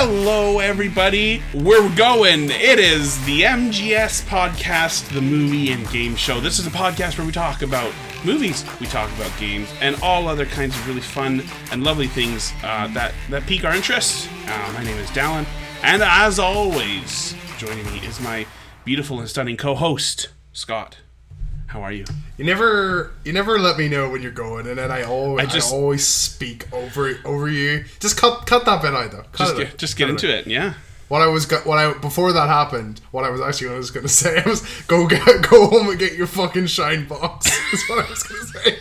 Hello, everybody. We're going. It is the MGS podcast, the movie and game show. This is a podcast where we talk about movies, we talk about games, and all other kinds of really fun and lovely things uh, that that pique our interest. Uh, my name is Dallin, and as always, joining me is my beautiful and stunning co-host Scott. How are you? You never, you never let me know when you're going, and then I always, I just- I always speak over over you. Just cut, cut that bit out though. Cut Just it get, out. just get Cut into out. it. Yeah. What I was, go- what I before that happened, what I was actually what I was gonna say was go get, go home and get your fucking shine box. That's what I was gonna say.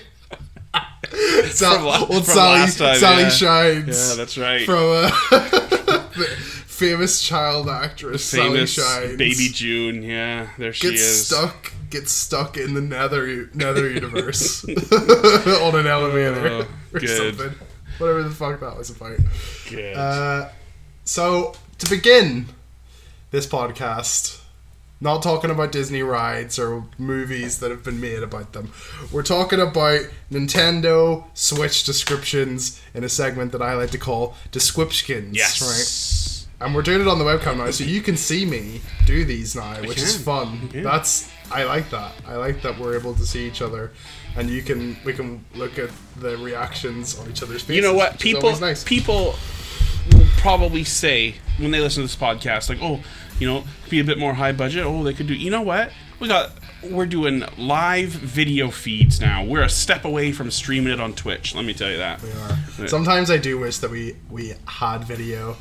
Sal- From old from Sally, time, Sally yeah. Shines. Yeah, that's right. From uh, famous child actress Famous Sally Shines. baby June. Yeah, there she gets is. stuck gets stuck in the nether nether universe on an elevator Oh, or good. something whatever the fuck that was about Good. uh, so to begin this podcast not talking about disney rides or movies that have been made about them we're talking about nintendo switch descriptions in a segment that i like to call descriptions yes. right and we're doing it on the webcam now, so you can see me do these now, which is fun. Yeah. That's I like that. I like that we're able to see each other, and you can we can look at the reactions on each other's faces. You know what? People nice. people will probably say when they listen to this podcast, like, oh, you know, be a bit more high budget. Oh, they could do. You know what? We got. We're doing live video feeds now. We're a step away from streaming it on Twitch. Let me tell you that. We are. Sometimes I do wish that we we had video.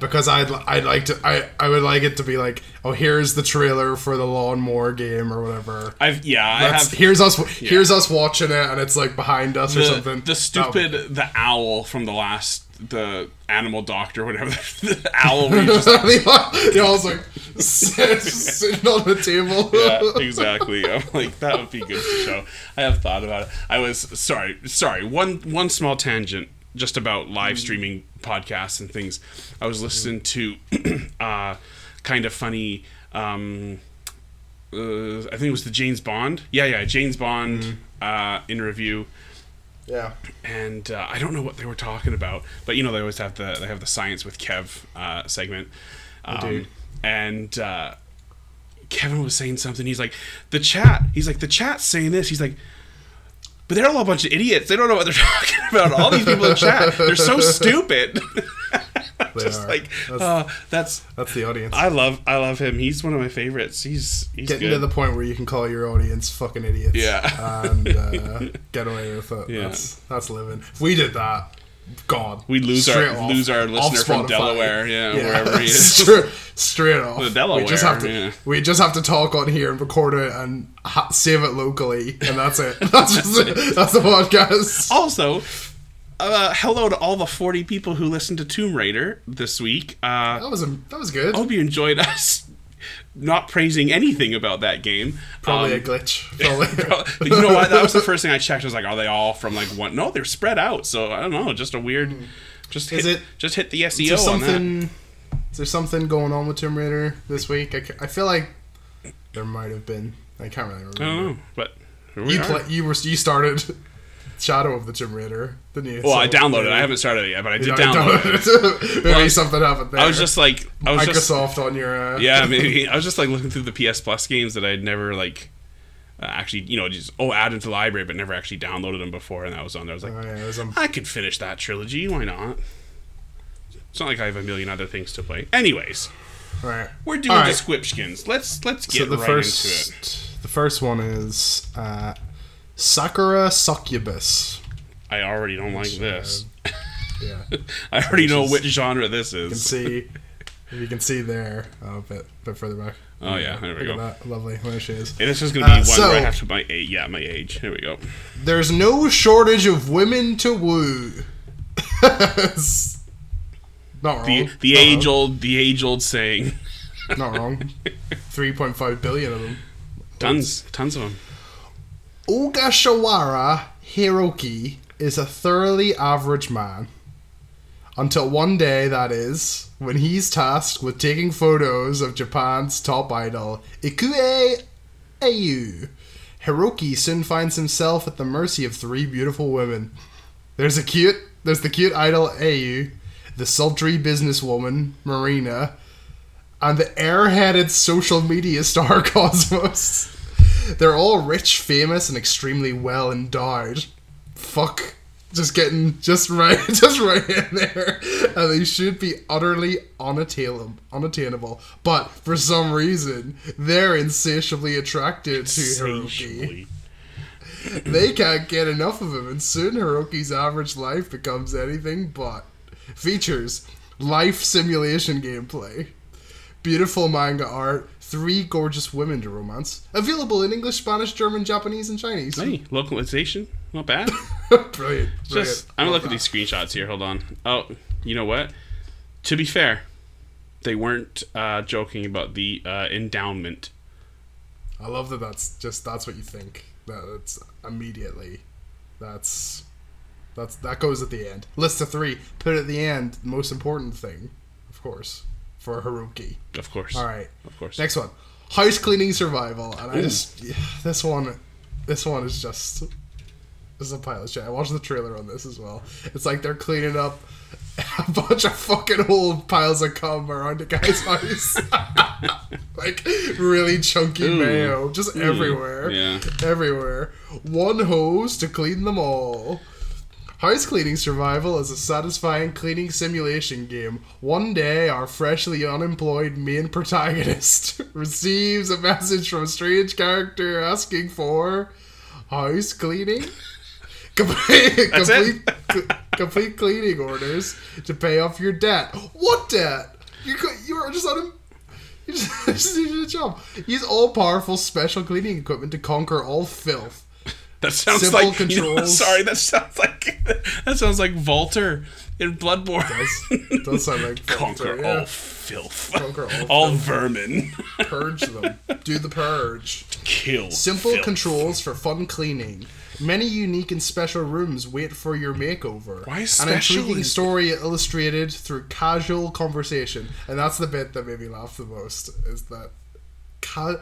Because I'd, I'd like to I, I would like it to be like oh here's the trailer for the lawnmower game or whatever I've yeah, I have here's us here's us watching it and it's like behind us or something the stupid would- the owl from the last the animal doctor whatever the owl just the owl's like sitting on the table yeah, exactly. I'm like that would be good to show. I have thought about it. I was sorry, sorry. One one small tangent just about live streaming podcasts and things. I was listening to uh, Kinda Funny. Um, uh, I think it was the James Bond. Yeah, yeah, James Bond uh, in review yeah and uh, I don't know what they were talking about, but you know they always have the they have the science with Kev uh, segment, um, and uh, Kevin was saying something. He's like, the chat. He's like, the chat's saying this. He's like. But they're all a bunch of idiots. They don't know what they're talking about. All these people in chat, they're so stupid. They Just are. like, that's, uh, that's. that's the audience I love, I love him. He's one of my favorites. He's, he's getting good. to the point where you can call your audience fucking idiots Yeah. and uh, get away with it Yeah. that's that's living if we did that God We lose our- off- lose our listener from. Delaware, yeah, wherever he is. straight, straight off The Delaware, we just have to yeah. we just have to talk on here and record it and ha- save it locally and that's it that's just it. that's the podcast Also, uh, hello to all the 40 people who listened to Tomb Raider this week. Uh, that was a, that was good I hope you enjoyed us not praising anything about that game. probably Um, a glitch probably you know what? That was the first thing I checked. I was like, are they all from like one? No, they're spread out. So I don't know. Just a weird. Just hit, Is it- just hit the Is there SEO on that. something? Is there something going on with Tomb Raider this week? I, I feel like there might have been. I can't really remember. I don't know, but You play, you were you started Shadow of the Tomb Raider, didn't you? well, I So- downloaded it. I haven't started it yet, but I did You download it. it. Maybe something happened there. I was just like, I was just Microsoft on your. Uh, yeah, maybe I was just like looking through the PS Plus games that I'd never like uh, actually, you know, just oh add into the library, but never actually downloaded them before, and that was on there. I was like, Oh, yeah, was, um, I could finish that trilogy. Why not? It's not like I have a million other things to play. Anyways, right. we're doing All right. descriptions. Let's let's So get the right first, into it. the first one is uh, Sakura Succubus. I already don't like this. Yeah, I already know is- which genre this you can is. see. You can see there, oh, a bit, bit further back. Oh, yeah, there we Look go. at that, lovely. There she is. And this is gonna be Uh, one so- where I have to my age. Yeah, my age. Here we go. There's no shortage of women to woo. Not wrong. The the Not age wrong. old the age old saying. Not wrong. 3.5 billion of them. Tons tons of them. Ogashawara Hiroki is a thoroughly average man. Until one day, that is, when he's tasked with taking photos of Japan's top idol, Ikue Ayu. Hiroki soon finds himself at the mercy of three beautiful women. There's a cute, there's the cute idol Ayu, the sultry businesswoman, Marina, and the airheaded social media star, Cosmos. They're all rich, famous, and extremely well endowed. Fuck. Just getting just right, just right in there, and they should be utterly unattainable. Unattainable, but for some reason, they're insatiably attracted to Hiroki they can't get enough of him, and soon Hiroki's average life becomes anything but. Features life simulation gameplay, beautiful manga art, three gorgeous women to romance, available in English, Spanish, German, Japanese, and Chinese. Hey, localization, not bad. brilliant, brilliant. Just I'm gonna look at these screenshots here. Hold on. Oh, you know what? To be fair, they weren't uh, joking about the uh, endowment. I love that. That's just that's what you think. That's immediately. That's that's that goes at the end. List of three. Put at the end. Most important thing, of course, for Haruki. Of course. All right. Of course. Next one, house cleaning survival, and I just yeah, this one, this one is just this is a pile of shit. I watched the trailer on this as well. It's like they're cleaning up a bunch of fucking old piles of cum around the guy's house, like really chunky Ooh. mayo just everywhere, yeah. everywhere. One hose to clean them all. House cleaning survival is a satisfying cleaning simulation game. One day, our freshly unemployed main protagonist receives a message from a strange character asking for house cleaning. Complete, complete, complete cleaning orders to pay off your debt. What debt? You you are just on you just, just needed a job. Use all powerful special cleaning equipment to conquer all filth. That sounds Simple like you know, sorry, that sounds like that sounds like Valtr in Bloodborne. It Does, does sound like Conquer yeah. all filth. Conquer all all filth. vermin. Purge them. Do the purge. Kill. Simple filth. controls for fun cleaning. Many unique and special rooms wait for your makeover. Why An intriguing story illustrated through casual conversation, and that's the bit that made me laugh the most. Is that ca-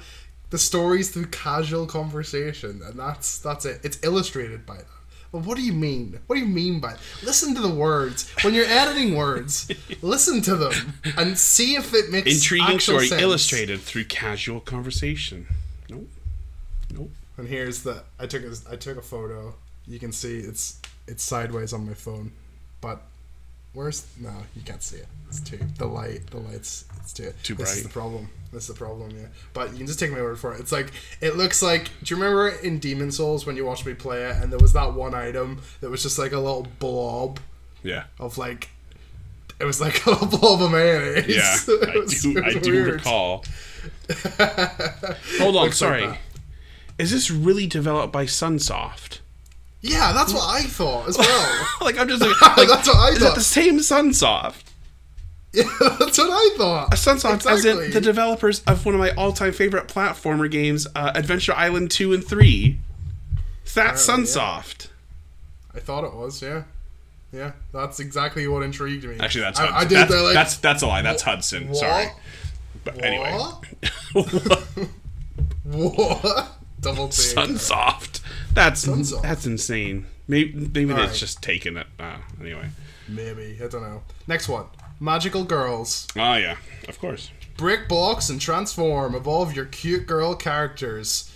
the stories through casual conversation, and that's that's it. It's illustrated by that. Well, what do you mean? What do you mean by? Listen to the words when you're editing words. listen to them and see if it makes sense. Intriguing story sense. illustrated through casual conversation. Nope. Nope. And here's the I took a I took a photo. You can see it's it's sideways on my phone, but where's no you can't see it. It's too the light the lights it's too Too This is the problem. This is the problem. Yeah, but you can just take my word for it. It's like it looks like. Do you remember in Demon's Souls when you watched me play it, and there was that one item that was just like a little blob Yeah. of like. It was like a little blob of mayonnaise. Yeah. It I do I do weird. recall. Hold on, Looks like sorry. that. Is this really developed by Sunsoft? Yeah, that's what I thought as well. like I'm just like, like That's what I thought. is it thought. the same Sunsoft? Yeah, that's what I thought. Sunsoft, as in the developers of one of my all-time favorite platformer games, uh, Adventure Island two and three. That's Apparently, yeah. Sunsoft. I thought it was, yeah. Yeah, that's exactly what intrigued me. Actually, that's I, Hudson. I did that's, that, like, that's that's a lie. That's Hudson. Sorry. But anyway, What? Double take. Sunsoft. That's Sunsoft. that's insane. Maybe maybe it's just taken it. Uh, anyway. Maybe. I don't know. Next one. Magical girls. Oh yeah, of course. Break blocks and transform. Evolve your cute girl characters.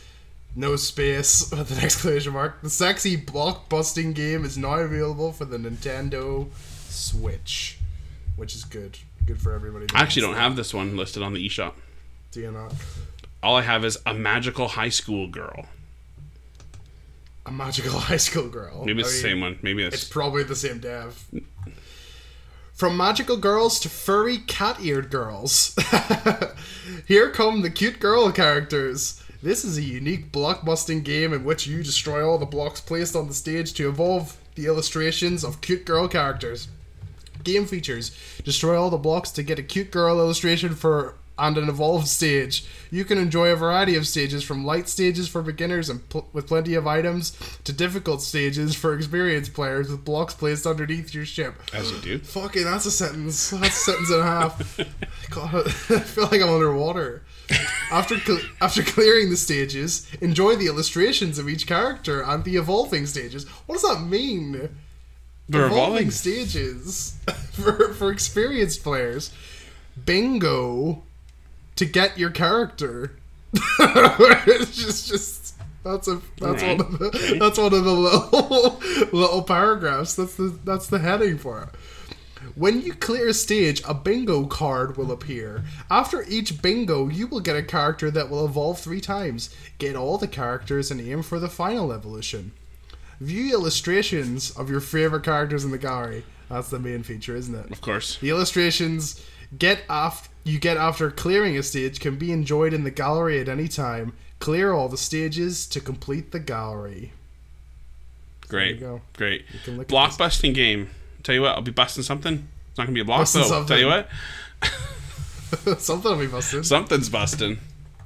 No space with an exclamation mark. The sexy block busting game is now available for the Nintendo Switch, which is good. Good for everybody. I actually don't have this one listed on the eShop. that. Do you not? All I have is a magical high school girl. A magical high school girl. Maybe it's I the same one. Maybe It's it's. probably the same dev. From magical girls to furry cat-eared girls. Here come the cute girl characters. This is a unique blockbusting game in which you destroy all the blocks placed on the stage to evolve the illustrations of cute girl characters. Game features: destroy all the blocks to get a cute girl illustration for and an evolved stage. You can enjoy a variety of stages, from light stages for beginners and pl- with plenty of items, to difficult stages for experienced players with blocks placed underneath your ship. As you do. Fucking, that's a sentence. That's a sentence and a half. God, I feel like I'm underwater. After cle after clearing the stages, enjoy the illustrations of each character and the evolving stages. What does that mean? The evolving revolving. stages for for experienced players. Bingo to get your character. it's just just that's a that's Right. one of the that's one of the little little paragraphs. That's the that's the heading for it. When you clear a stage, a bingo card will appear. After each bingo, you will get a character that will evolve three times. Get all the characters and aim for the final evolution. View illustrations of your favorite characters in the gallery. That's the main feature, isn't it? Of course. The illustrations get af- you get after clearing a stage can be enjoyed in the gallery at any time. Clear all the stages to complete the gallery. Great. go. Great. Blockbusting game. Tell you what, I'll be busting something. It's not gonna be a block Busting though. something. Tell you what, Something will be busting. something's busting.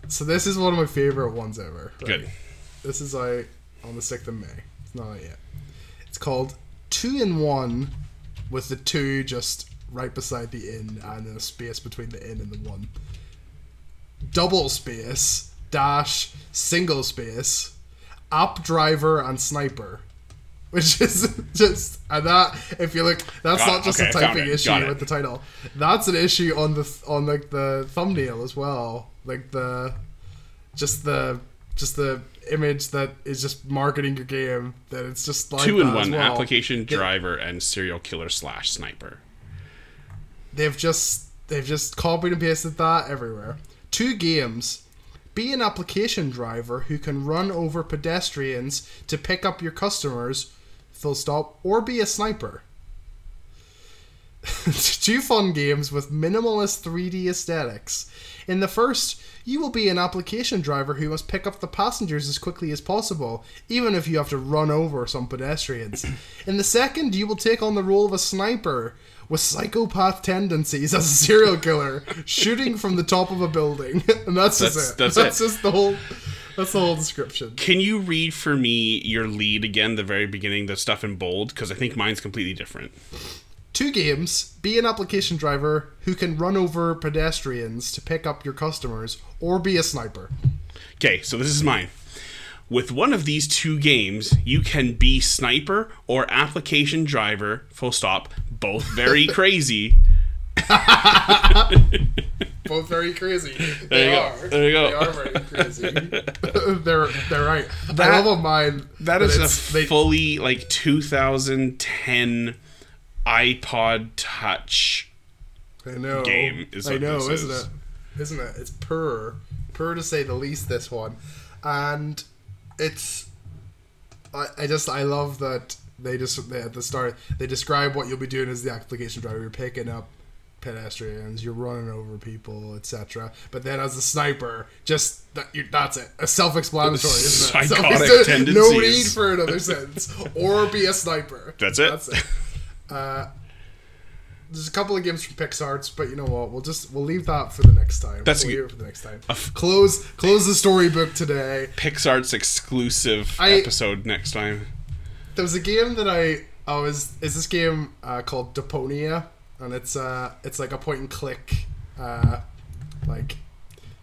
So this is one of my favorite ones ever. right? Good. This is like on the sixth of May. It's not out yet. It's called Two in One, with the two just right beside the in and then a space between the in and the one. Double space dash single space app driver and sniper. Which is just and that if you look that's Got not it. just Okay, a typing issue Got it. with the title. That's an issue on the on like the thumbnail as well. Like the just the just the image that is just marketing your game that it's just like Two in one well. application, driver, and serial killer slash sniper. They've just they've just copied and pasted that everywhere. Two games. Be an application driver who can run over pedestrians to pick up your customers, full stop, or be a sniper. Two fun games with minimalist 3D aesthetics. In the first, you will be an application driver who must pick up the passengers as quickly as possible, even if you have to run over some pedestrians. In the second, you will take on the role of a sniper with psychopath tendencies as a serial killer, shooting from the top of a building. and that's just That's- it. that's that's it. just the whole that's the whole description. Can you read for me your lead again, the very beginning, the stuff in bold? Because I think mine's completely different. Two games. Be an application driver who can run over pedestrians to pick up your customers, or be a sniper. Okay, so this is mine. With one of these two games, you can be sniper or application driver, full stop, both very crazy. Both very crazy. There they you go. There you go. They are very crazy. they're they're right. That- I love mine. That is a fully like 2010 iPod Touch. I know. game is I know, this isn't is. it? Isn't it? It's purr, purr to say the least. This one, and it's. I, I just I love that they just they, at the start they describe what you'll be doing as the application driver. You're picking up pedestrians, you're running over people, etc. But then as a sniper, just that you that's it. A self-explanatory, isn't it? Psychotic there's No need for another sentence. Or be a sniper. That's it. That's it. Uh, there's a couple of games from PixArts, but you know what? We'll just we'll leave that for the next time. That's we'll leave it for the next time. f- close close the storybook today. PixArt's exclusive I- episode next time. There was a game that I I was is this game uh, called Deponia, and it's uh it's like a point and click uh like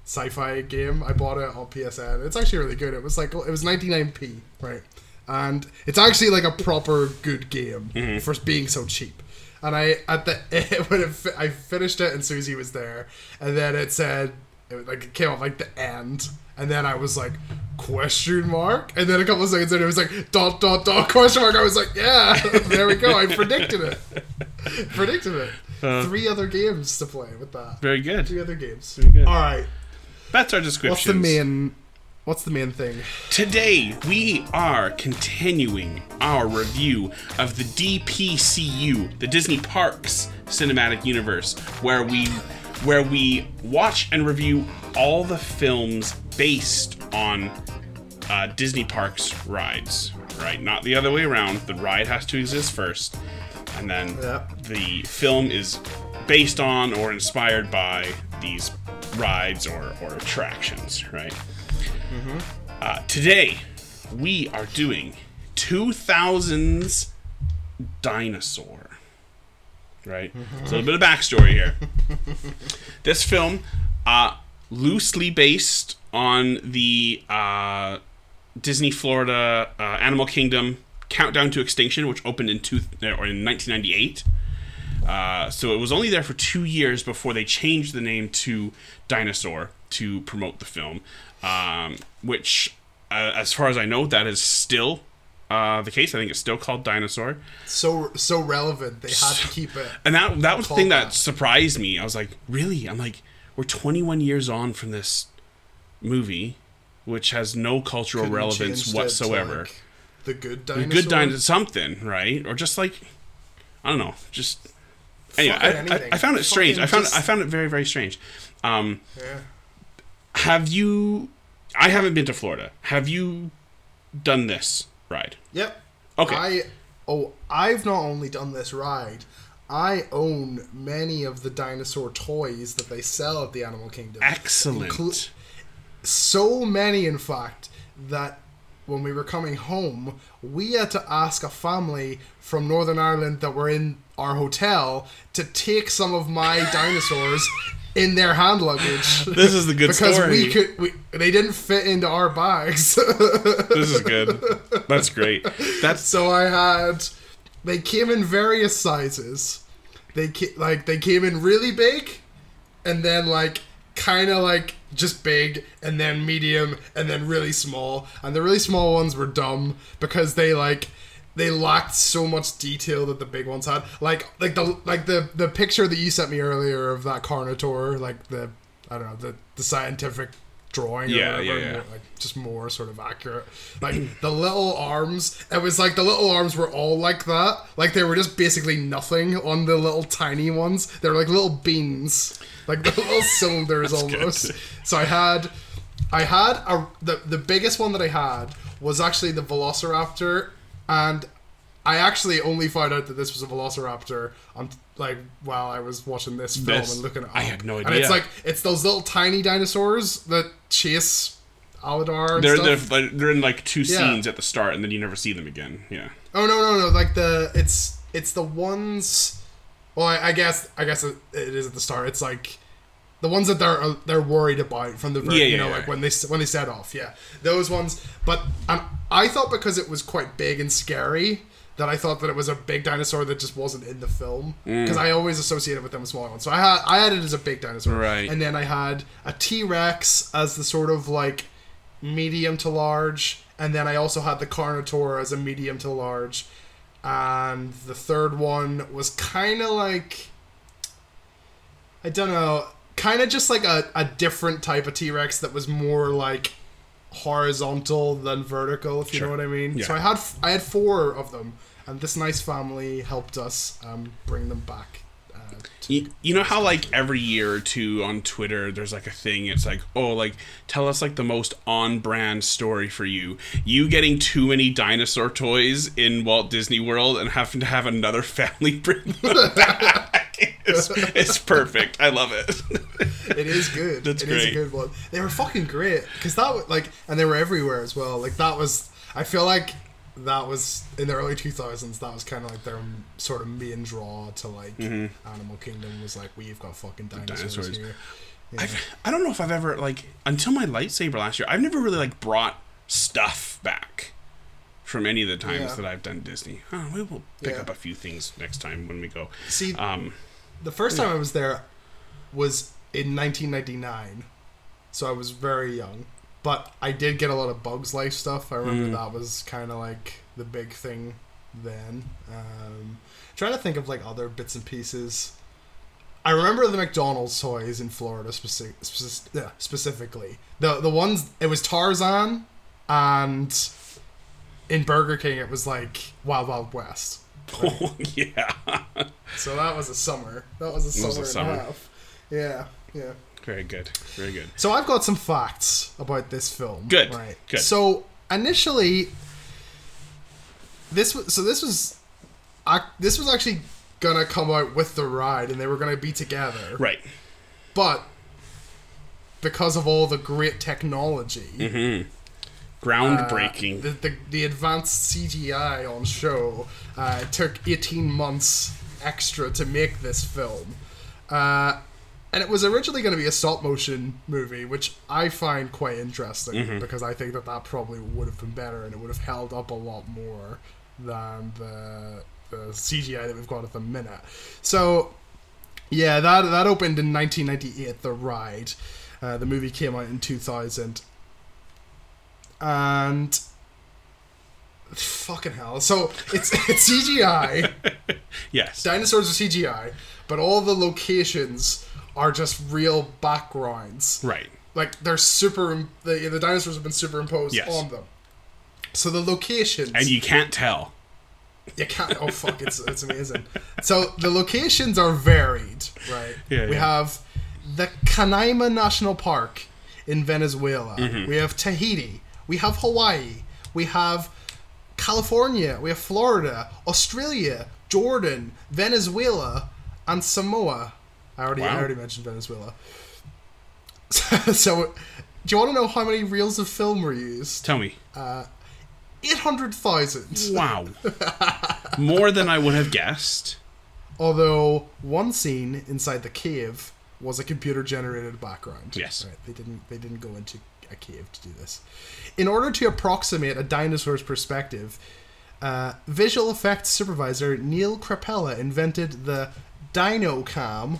sci-fi game. I bought it on PSN. It's actually really good. It was like it was 99p, right? And it's actually like a proper good game mm-hmm. for being so cheap. And I at the when it, I finished it and Susie was there, and then it said it like it came up like the end, and then I was like question mark, and then a couple of seconds later it was like dot dot dot question mark. I was like yeah, there we go. I predicted it. predicted it. Uh. Three other games to play with that. Very good. Three other games. good. All right. That's our description. What's the main? What's the main thing? Today, we are continuing our review of the DPCU, the Disney Parks Cinematic Universe, where we where we watch and review all the films based on uh, Disney Parks rides. Right, not the other way around. The ride has to exist first, and then Yeah. the film is based on or inspired by these rides or, or attractions. Right. Uh, today, we are doing 2000s Dinosaur. Right? So a little bit of backstory here. this film, uh, loosely based on the uh, Disney Florida uh, Animal Kingdom Countdown to Extinction, which opened in two or in 1998. Uh, so it was only there for two years before they changed the name to Dinosaur to promote the film, um, which, uh, as far as I know, that is still uh, the case. I think it's still called Dinosaur, So so relevant. They had to keep it. and that that was the thing that that. surprised me. I was like, really? I'm like, we're 21 years on from this movie, which has no cultural Couldn't relevance changed it to, whatsoever. like, the good The dinosaur. good dinosaur, something, right? Or just like, I don't know, just. Anyway, I, I. I found it strange. I found just- I found it very very strange. Um, Yeah. Have you? I haven't been to Florida. Have you done this ride? Yep. Okay. I oh I've not only done this ride. I own many of the dinosaur toys that they sell at the Animal Kingdom. Excellent. Inclu- so many, in fact, that when we were coming home, we had to ask a family from Northern Ireland that were in our hotel to take some of my dinosaurs in their hand luggage. This is the good because story. we could, we, they didn't fit into our bags. this is good. That's great. That's so I had, they came in various sizes. They ca- like they came in really big, and then like kind of like just big, and then medium, and then really small. And the really small ones were dumb because they like they lacked so much detail that the big ones had. Like like the like the the picture that you sent me earlier of that Carnotaur, like the I don't know the the scientific drawing. or Yeah, whatever, yeah, yeah. more- like just more sort of accurate. Like the little arms, it was like the little arms were all like that. Like they were just basically nothing on the little tiny ones. They were like little beans, like the little cylinders almost. So I had, I had a the the biggest one that I had was actually the Velociraptor, and I actually only found out that this was a Velociraptor on like while I was watching this film This- and looking at. I had no idea. And it's like it's those little tiny dinosaurs that chase Aladar. And they're stuff. they're they're in like two Yeah. scenes at the start, and then you never see them again. Yeah. Oh no no no! Like the it's it's the ones. Well, I, I guess I guess it, it is at the start. It's like the ones that they're uh, they're worried about from the very, Yeah, you know yeah. like when they when they set off. Yeah, those ones. But um, I thought because it was quite big and scary that I thought that it was a big dinosaur that just wasn't in the film Mm. because I always associated it with them a smaller one. So I had I had it as a big dinosaur, Right. And then I had a T Rex as the sort of like medium to large, and then I also had the Carnotaur as a medium to large, and the third one was kind of like I don't know, kind of just like a, a different type of T Rex that was more like horizontal than vertical, if you Sure. know what I mean. Yeah. So I had I had four of them, and this nice family helped us um, bring them back. Uh, to, You, you know how like every year or two on Twitter there's like a thing it's like oh like tell us like the most on brand story for you you getting too many dinosaur toys in Walt Disney World and having to have another family bring them back it's, it's perfect I love it it is good. That's It is great. a good one. They were fucking great because that was like, and they were everywhere as well. Like that was. I feel like that was in the early 2000s. That was kind of like their sort of main draw to like Animal Kingdom was like we've got fucking dinosaurs, Dinosaurs. here. I've, I don't know if I've ever like until my lightsaber last year I've never really like brought stuff back from any of the times Yeah. that I've done Disney oh, we will pick Yeah. up a few things next time when we go See, um the first time I was there was in 1999, so I was very young. But I did get a lot of Bugs Life stuff. I remember Mm. that was kind of like the big thing then. Um, trying to think of like other bits and pieces. I remember the McDonald's toys in Florida speci- speci- yeah, specifically. The the ones it was Tarzan, and in Burger King it was like Wild Wild West. oh yeah So that was a summer. That was a It was summer a and summer. a half. Yeah, yeah. Very good. Very good. So I've got some facts about this film. Good, Right. good. So initially, this was so this was, ac- this was actually gonna come out with the ride, and they were gonna be together. Right. But because of all the great technology, Mm-hmm. Uh, Groundbreaking. the, the the advanced CGI on show uh, took eighteen months extra to make this film. Uh, and it was originally going to be a stop motion movie, which I find quite interesting Mm-hmm. because I think that that probably would have been better and it would have held up a lot more than the the CGI that we've got at the minute. So yeah, that that opened in 1998. The ride, uh, the movie came out in 2000, and fucking hell. So it's it's CGI. Yes. Dinosaurs are CGI, but all the locations are just real backgrounds. Right. Like they're super. The the dinosaurs have been superimposed Yes. on them. So the locations And you can't tell. you can't. Oh fuck! It's it's amazing. So the locations are varied, right? Yeah, we yeah. have the Canaima National Park in Venezuela. Mm-hmm. We have Tahiti. We have Hawaii. We have California. We have Florida, Australia, Jordan, Venezuela, and Samoa. I already I already mentioned Venezuela. so, do you want to know how many reels of film were used? Tell me. Uh, eight hundred thousand. Wow. More than I would have guessed. Although one scene inside the cave was a computer generated background. Yes. Right. They didn't they didn't go into a cave to do this. In order to approximate a dinosaur's perspective, uh, visual effects supervisor Neil Krepela invented the Dino Cam.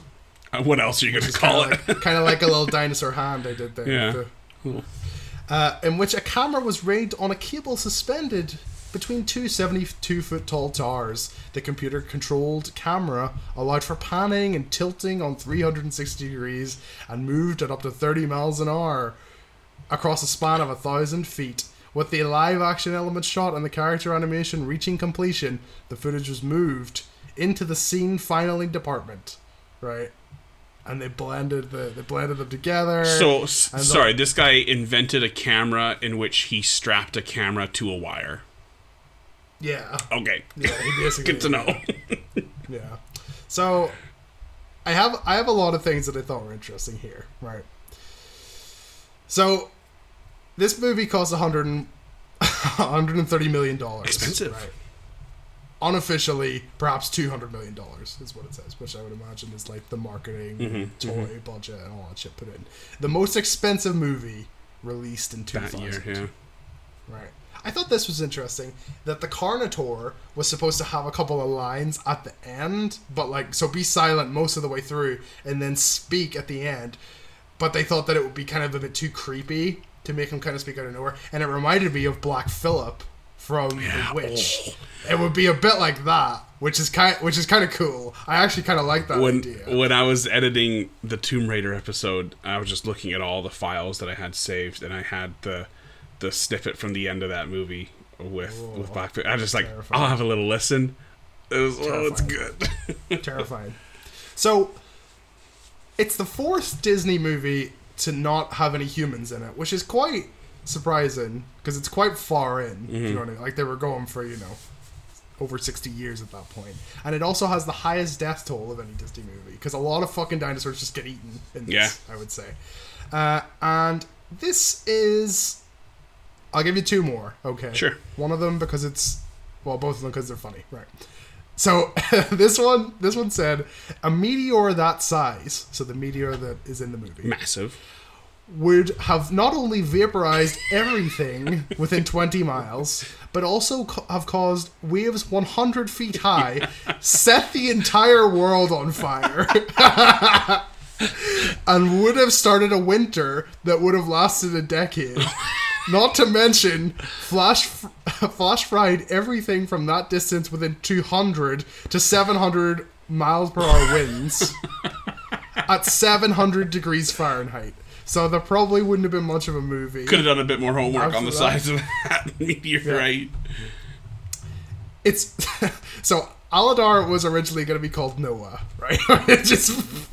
Uh, What else are you going to call Kind it? like, kinda like a little dinosaur hand I did there. Yeah. The- Cool. uh, in which a camera was rigged on a cable suspended between two 72 foot tall towers. The computer controlled camera allowed for panning and tilting on 360 degrees and moved at up to 30 miles an hour across a span of a thousand feet. With the live action element shot and the character animation reaching completion, the footage was moved into the scene finaling department. Right? And they blended the they blended them together. So, sorry, this guy invented a camera in which he strapped a camera to a wire. yeah. Okay. Yeah, he basically Good to know. Yeah. So I have I have a lot of things that I thought were interesting here, right? So this movie cost 100 and, 130 million dollars. Expensive. Right. Unofficially, perhaps 200 million dollars is what it says, which I would imagine is like the marketing, Mm-hmm, toy budget, and all that shit put in. The most expensive movie released in 2000. that year, yeah. Right. I thought this was interesting that the Carnotaur was supposed to have a couple of lines at the end, but like so be silent most of the way through and then speak at the end. But they thought that it would be kind of a bit too creepy to make him kind of speak out of nowhere, and it reminded me of Black Phillip from Yeah, The Witch. oh. It would be a bit like that, which is kind which is kind of cool. I actually kind of like that When idea. when I was editing the Tomb Raider episode, I was just looking at all the files that I had saved, and I had the the snippet from the end of that movie with with Black. Phillip. I was just like, Terrifying. I'll have a little listen. It was, oh, it's good. terrifying. So, it's the fourth Disney movie to not have any humans in it, which is quite surprising because it's quite far in. if You know I mean? Like they were going for you know over sixty years at that point, and it also has the highest death toll of any Disney movie because a lot of fucking dinosaurs just get eaten in this. Yeah. I would say, uh, and this is. I'll give you two more. Okay. Sure. One of them because it's well, both of them because they're funny, right? So this one, this one said a meteor that size, so the meteor that is in the movie, Massive. would have not only vaporized everything within 20 miles, but also co- have caused waves 100 feet high, set the entire world on fire, and would have started a winter that would have lasted a decade. Not to mention, flash flash fried everything from that distance within 200 to 700 miles per hour winds at 700 degrees Fahrenheit. So there probably wouldn't have been much of a movie. Could have done a bit more homework on the size of that meteorite. It's so Aladar was originally going to be called Noah, right? it's just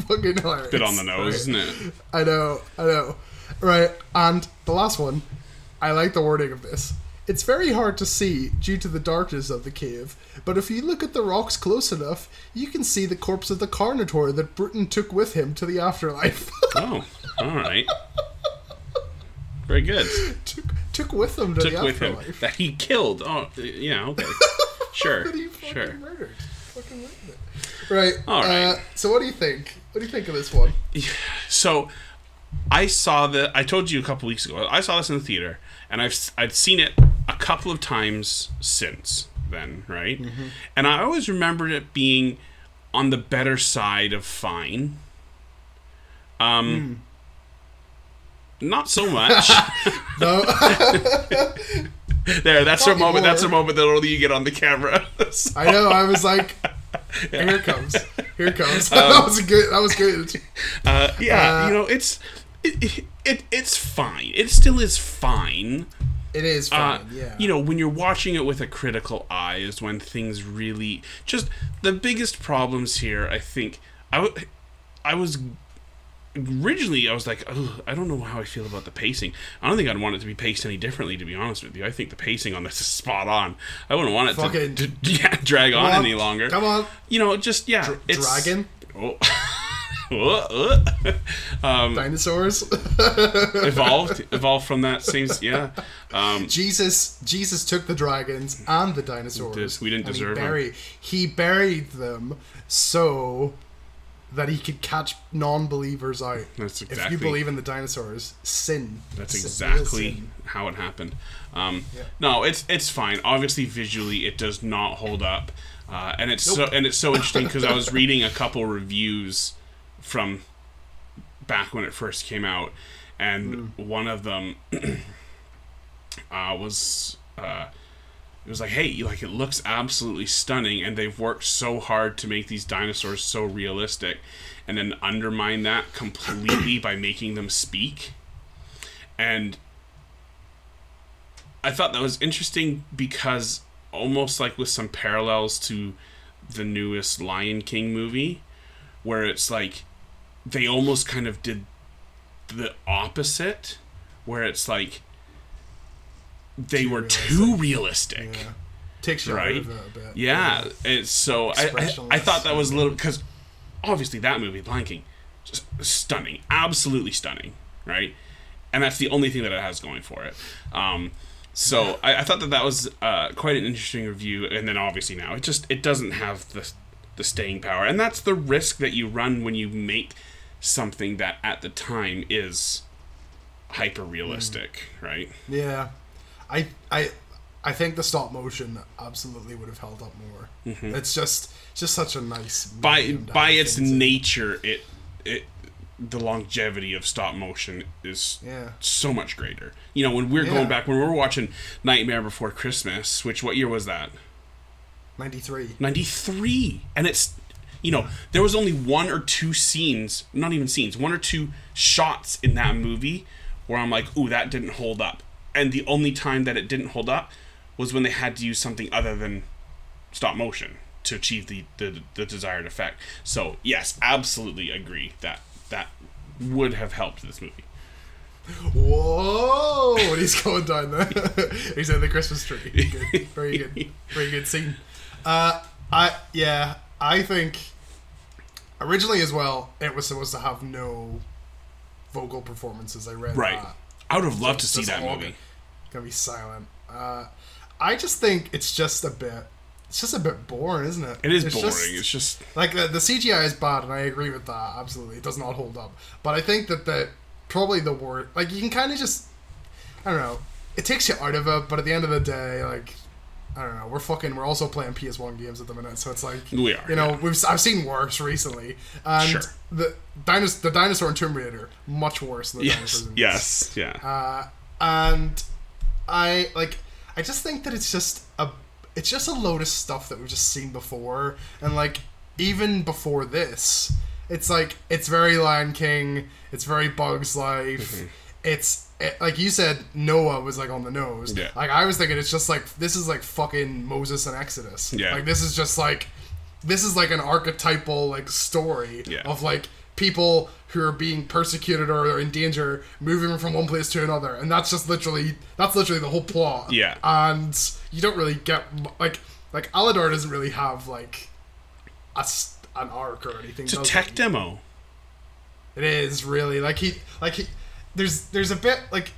fucking hilarious. Bit on the nose, right? isn't it? I know, I know. Right, and the last one, I like the wording of this. It's very hard to see due to the darkness of the cave, but if you look at the rocks close enough, you can see the corpse of the Carnotaur that Bruton took with him to the afterlife. Oh, all right. Very good. took, took with him to Took the with him afterlife. that he killed. Oh, yeah. Okay. Sure. That he fucking Sure. murdered. Fucking murdered. Right. All right. Uh, so what do you think? What do you think of this one? So, I saw the. I told you a couple weeks ago. I saw this in the theater, and I've I'd seen it a couple of times since. then, right? Mm-hmm. And I always remembered it being on the better side of fine. Um, Hmm. not so much. No, there, that's a moment. That's a moment that only you get on the camera. So- I know. I was like, here it comes. Here it comes. Um, that was good. That was good. Uh, yeah, Uh, you know, it's it, it, it it's fine. It still is fine. It is Uh, fine. yeah. You know, when you're watching it with a critical eye is when things really just the biggest problems here. I think I w- I was originally I was like, oh, I don't know how I feel about the pacing. I don't think I'd want it to be paced any differently. To be honest with you, I think the pacing on this is spot on. I wouldn't want it to, Fucking- to yeah, drag on on. any longer. Come on, You know, just yeah, it's dragon, Oh. Uh, uh. um, dinosaurs. evolved, evolved from that. Seems yeah. Um, Jesus, Jesus took the dragons and the dinosaurs. We didn't deserve he buried, He buried them so that he could catch non-believers out. That's exactly If you believe in the dinosaurs, sin. That's Sin- exactly sin. how it happened. Um, Yeah. No, it's it's fine. Obviously, visually, it does not hold up, uh, and it's so and it's so interesting because I was reading a couple reviews from back when it first came out, and one of them uh, was. Uh, it was like, hey, like it looks absolutely stunning, and they've worked so hard to make these dinosaurs so realistic, and then undermine that completely by making them speak. And I thought that was interesting because almost like with some parallels to the newest Lion King movie, where it's like they almost kind of did the opposite, where it's like they Too were too realistic. Yeah. Takes you Right? out of it a bit. Yeah, it's so I, I, I thought that was a little because obviously that movie, Lion King, just stunning, absolutely stunning, right? And that's the only thing that it has going for it. Um, so I, I thought that that was uh, quite an interesting review, and then obviously now it just it doesn't have the the staying power, and that's the risk that you run when you make something that at the time is hyper realistic, right? Yeah, I I I think the stop motion absolutely would have held up more. It's just it's just such a nice Mm-hmm. by by its things in. nature it it the longevity of stop motion is Yeah. so much greater you know when we're Yeah. going back when we were watching nightmare before christmas which what year was that ninety three. 93 and it's you know there was only one or two scenes not even scenes one or two shots in that movie where i'm like ooh that didn't hold up and the only time that it didn't hold up was when they had to use something other than stop motion to achieve the, the, the desired effect so yes absolutely agree that that would have helped this movie Whoa! He's going down there, he's in the Christmas tree. Good. Very good. Very good scene. Uh, I yeah, I think originally as well, it was supposed to have no vocal performances. I read right that. i would have loved to see that movie Gonna be silent. Uh, I just think it's just a bit. It's just a bit boring, isn't it? it is It's boring just- it's just like the, the CGI is bad, and I agree with that. Absolutely, it does not hold up. But I think that the probably the word like you can kind of just I don't know. It takes you out of it, but at the end of the day, like I don't know, we're fucking. We're also playing PS One games at the minute, so it's like We are, You know, yeah. we've I've seen worse recently, and Sure. the dinos- the dinosaur and Tomb Raider much worse than the yes dinosaurs yes yeah Uh, and I like I just think that it's just a it's just a load of stuff that we've just seen before and like even before this it's like it's very Lion King it's very Bugs Life Mm-hmm. it's it, Eh, like you said Noah was like on the nose Yeah. like I was thinking it's just like this is like fucking Moses and Exodus Yeah. like this is just like this is like an archetypal like story Yeah. of like people who are being persecuted or are in danger moving from one place to another and that's just literally that's literally the whole plot Yeah. and you don't really get like like Aladar doesn't really have like a an arc or anything it's a tech it? demo It is really like he like he there's there's a bit like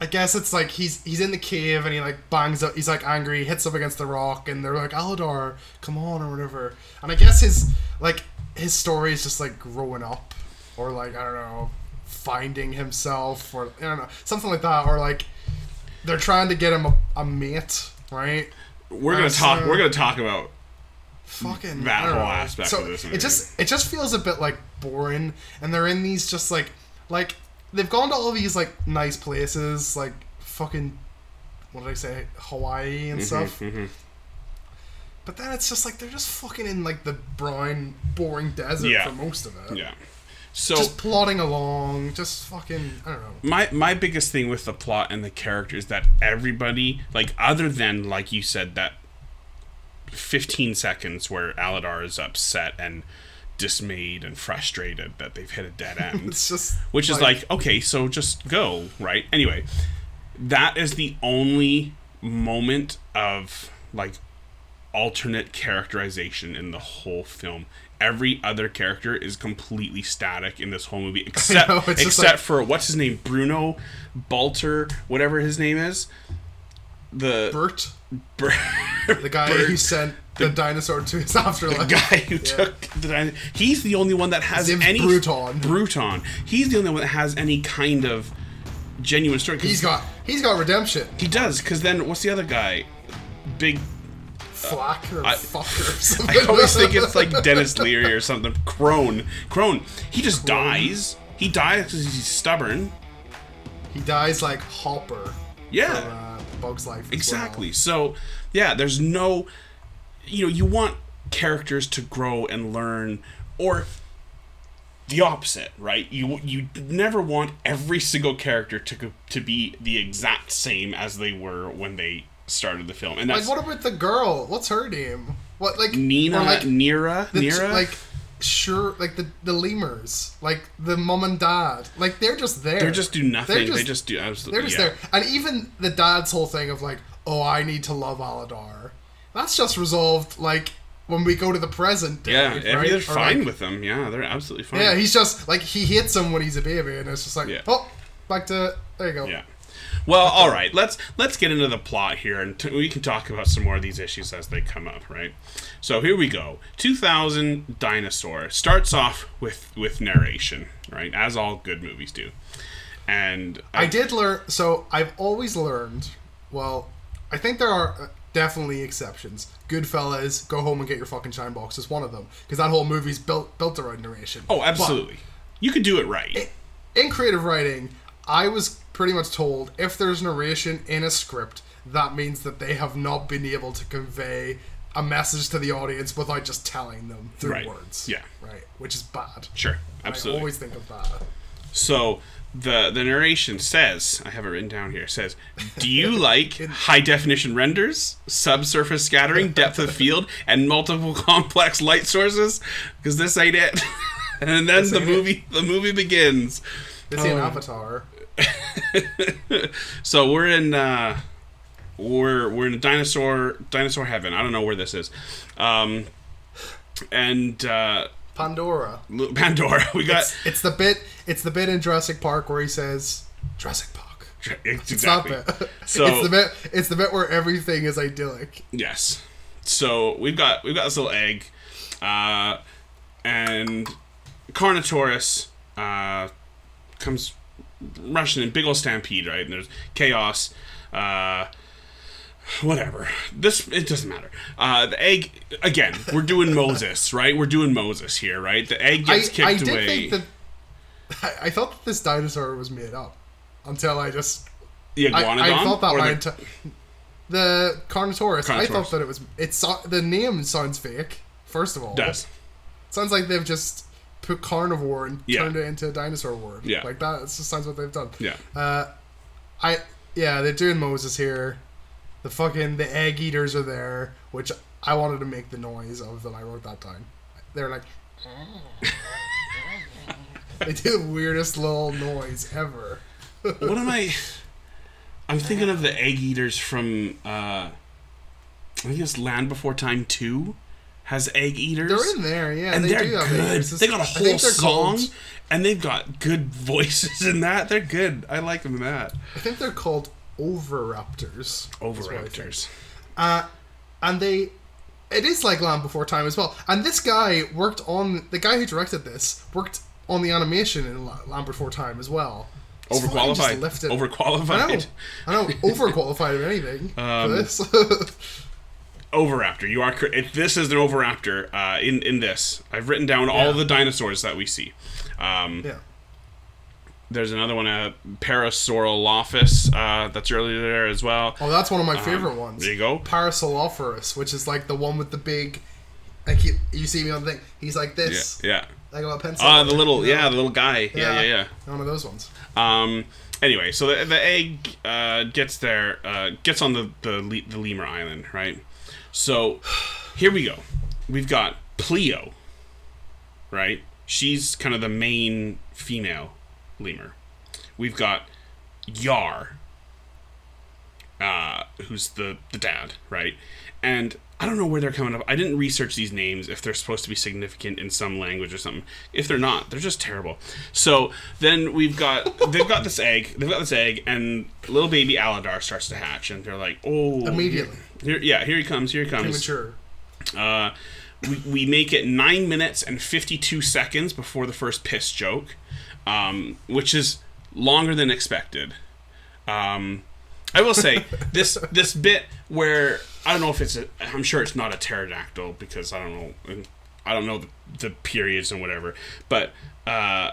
I guess it's like he's he's in the cave and he like bangs up he's like angry hits up against the rock and they're like Aladar come on or whatever and I guess his like his story is just like growing up or like I don't know finding himself or I don't know something like that or like they're trying to get him a, a mate right we're gonna Uh, talk. so- We're gonna talk about fucking That whole aspect so of this movie. It just it just feels a bit like boring, and they're in these just like like they've gone to all these like nice places, like fucking what did I say, Hawaii and stuff. mhm. But then it's just like they're just fucking in like the brown, boring desert Yeah. for most of it. yeah. So Just plodding along, just fucking I don't know. my my biggest thing with the plot and the characters that everybody like other than like you said that 15 seconds where Aladar is upset and dismayed and frustrated that they've hit a dead end. It's just which is like okay so just go right? Anyway that is the only moment of like alternate characterization in the whole film. Every other character is completely static in this whole movie except know, except like- for what's his name? Bruno balter whatever his name is? The Bert, Bur- the guy Bert, who sent the, dinosaur to his afterlife. The guy who took the dino- he's the only one that has any Bruton. Bruton. He's the only one that has any kind of genuine story. He's got he's got redemption. he does because then what's the other guy? Big. Flack or I- fuck or. I always think it's like Denis Leary or something. Kron. Kron. He just dies. He dies because he's stubborn. he dies like Hopper. Yeah. from, uh, Bug's Life. Exactly. So, yeah, there's no, you know, you want characters to grow and learn, or the opposite, right? You you never want every single character to to be the exact same as they were when they started the film, and that's Like, what about the girl? What's her name? What like Nina, like Neera, the, Neera. like sure like the the lemurs like the mom and dad like they're just there they just do nothing. Just- they just do absolutely. they're just yeah. there and even the dad's whole thing of like oh I need to love Aladar that's just resolved like when we go to the present day, Yeah, right? Or, fine like, with them. Yeah, they're absolutely fine. yeah he's just like he hits him when he's a baby and it's just like Yeah. oh back to there you go Yeah. Well, all right. Let's let's get into the plot here, and t- we can talk about some more of these issues as they come up. Right. So here we go. 2000 Dinosaur starts off with with narration, right, as all good movies do. And I did learn. So I've always learned. Well, I think there are definitely exceptions. Goodfellas, Go Home and Get Your Fucking Shine Box is one of them because that whole movie's built built around narration. oh, But absolutely, you could do it right. in creative writing, I was pretty much told if there's narration in a script, that means that they have not been able to convey a message to the audience without just telling them through Right. words. Yeah. Right. Which is bad. Sure, Absolutely. I absolutely. always think of that. So the the narration says, I have it written down here. Says, "Do you like high definition renders, subsurface scattering, depth of field, and multiple complex light sources? Because this ain't it." and then the ain't it. movie the movie begins. It's Um, Avatar. So we're in uh, we're we're in a dinosaur dinosaur heaven. I don't know where this is. Um, and uh, Pandora. Pandora. We got It's, it's the bit. It's the bit in Jurassic Park where he says Jurassic Park. it's It's exactly. So- it's the bit. It's the bit where everything is idyllic. Yes. So we've got we've got this little egg, uh, and Carnotaurus uh, comes rushing in, big old stampede, right? And there's chaos. Uh, whatever. This it doesn't matter. Uh, the egg again. We're doing Moses, right? We're doing Moses here, right? The egg I, gets kicked I did away. think that. I, I thought that this dinosaur was made up until I just the I, iguanodon. I thought that my the- enti- the Carnotaurus. I thought that it was. It's so, the name sounds fake. First of all, does. sounds like they've just put carnivore and Yeah. turned it into a dinosaur word. Yeah. like that. It just sounds what they've done. Yeah. Uh, I yeah, they're doing Moses here. The fucking the egg eaters are there, which I wanted to make the noise of that I wrote that time. They're like. they do the weirdest little noise ever. what am I? I'm thinking of the egg eaters from. Uh, I think it's Land Before Time Two has egg eaters. They're in there, yeah. and they have good. They got a whole song, called- and they've got good voices in that. They're good. I like them in that. I think they're called Overraptors. is what I. Overraptors. Uh, and they, it is like Land Before Time as well. And this guy worked on the guy who directed this worked on the animation in La- Land Before Time as well. It's Overqualified. it. I know. Overqualified. I know. Overqualified of anything Um, for this. Oviraptor. You are this is an Oviraptor. Uh, in in this, I've written down all the dinosaurs that we see. Um, Yeah. There's another one, uh, Parasaurolophus. Uh, that's earlier there as well. Oh, that's one of my favorite ones. Um, There you go. Parasaurolophus, which is like the one with the big. Like you, you see me on the thing. He's like this. yeah. Like a pencil. Ah, the little, you know? yeah, the little guy. Yeah, yeah, yeah. One of those ones. Um. Anyway, so the, the egg uh, gets there, uh, gets on the the, le- the lemur island, right? So here we go. We've got Plio, right? She's kind of the main female lemur. We've got Yar, uh, who's the the dad, right? And I don't know where they're coming up. I didn't research these names if they're supposed to be significant in some language or something. If they're not, they're just terrible. So then we've got they've got this egg, they've got this egg, and little baby Aladar starts to hatch, and they're like, oh, Immediately. Here, yeah, here he comes, here he comes. Premature. Uh, we, we make it nine minutes and 52 seconds before the first piss joke, um, which is longer than expected. Um, I will say this this bit where I don't know if it's a I'm sure it's not a pterodactyl because I don't know I don't know the, the periods and whatever, but uh,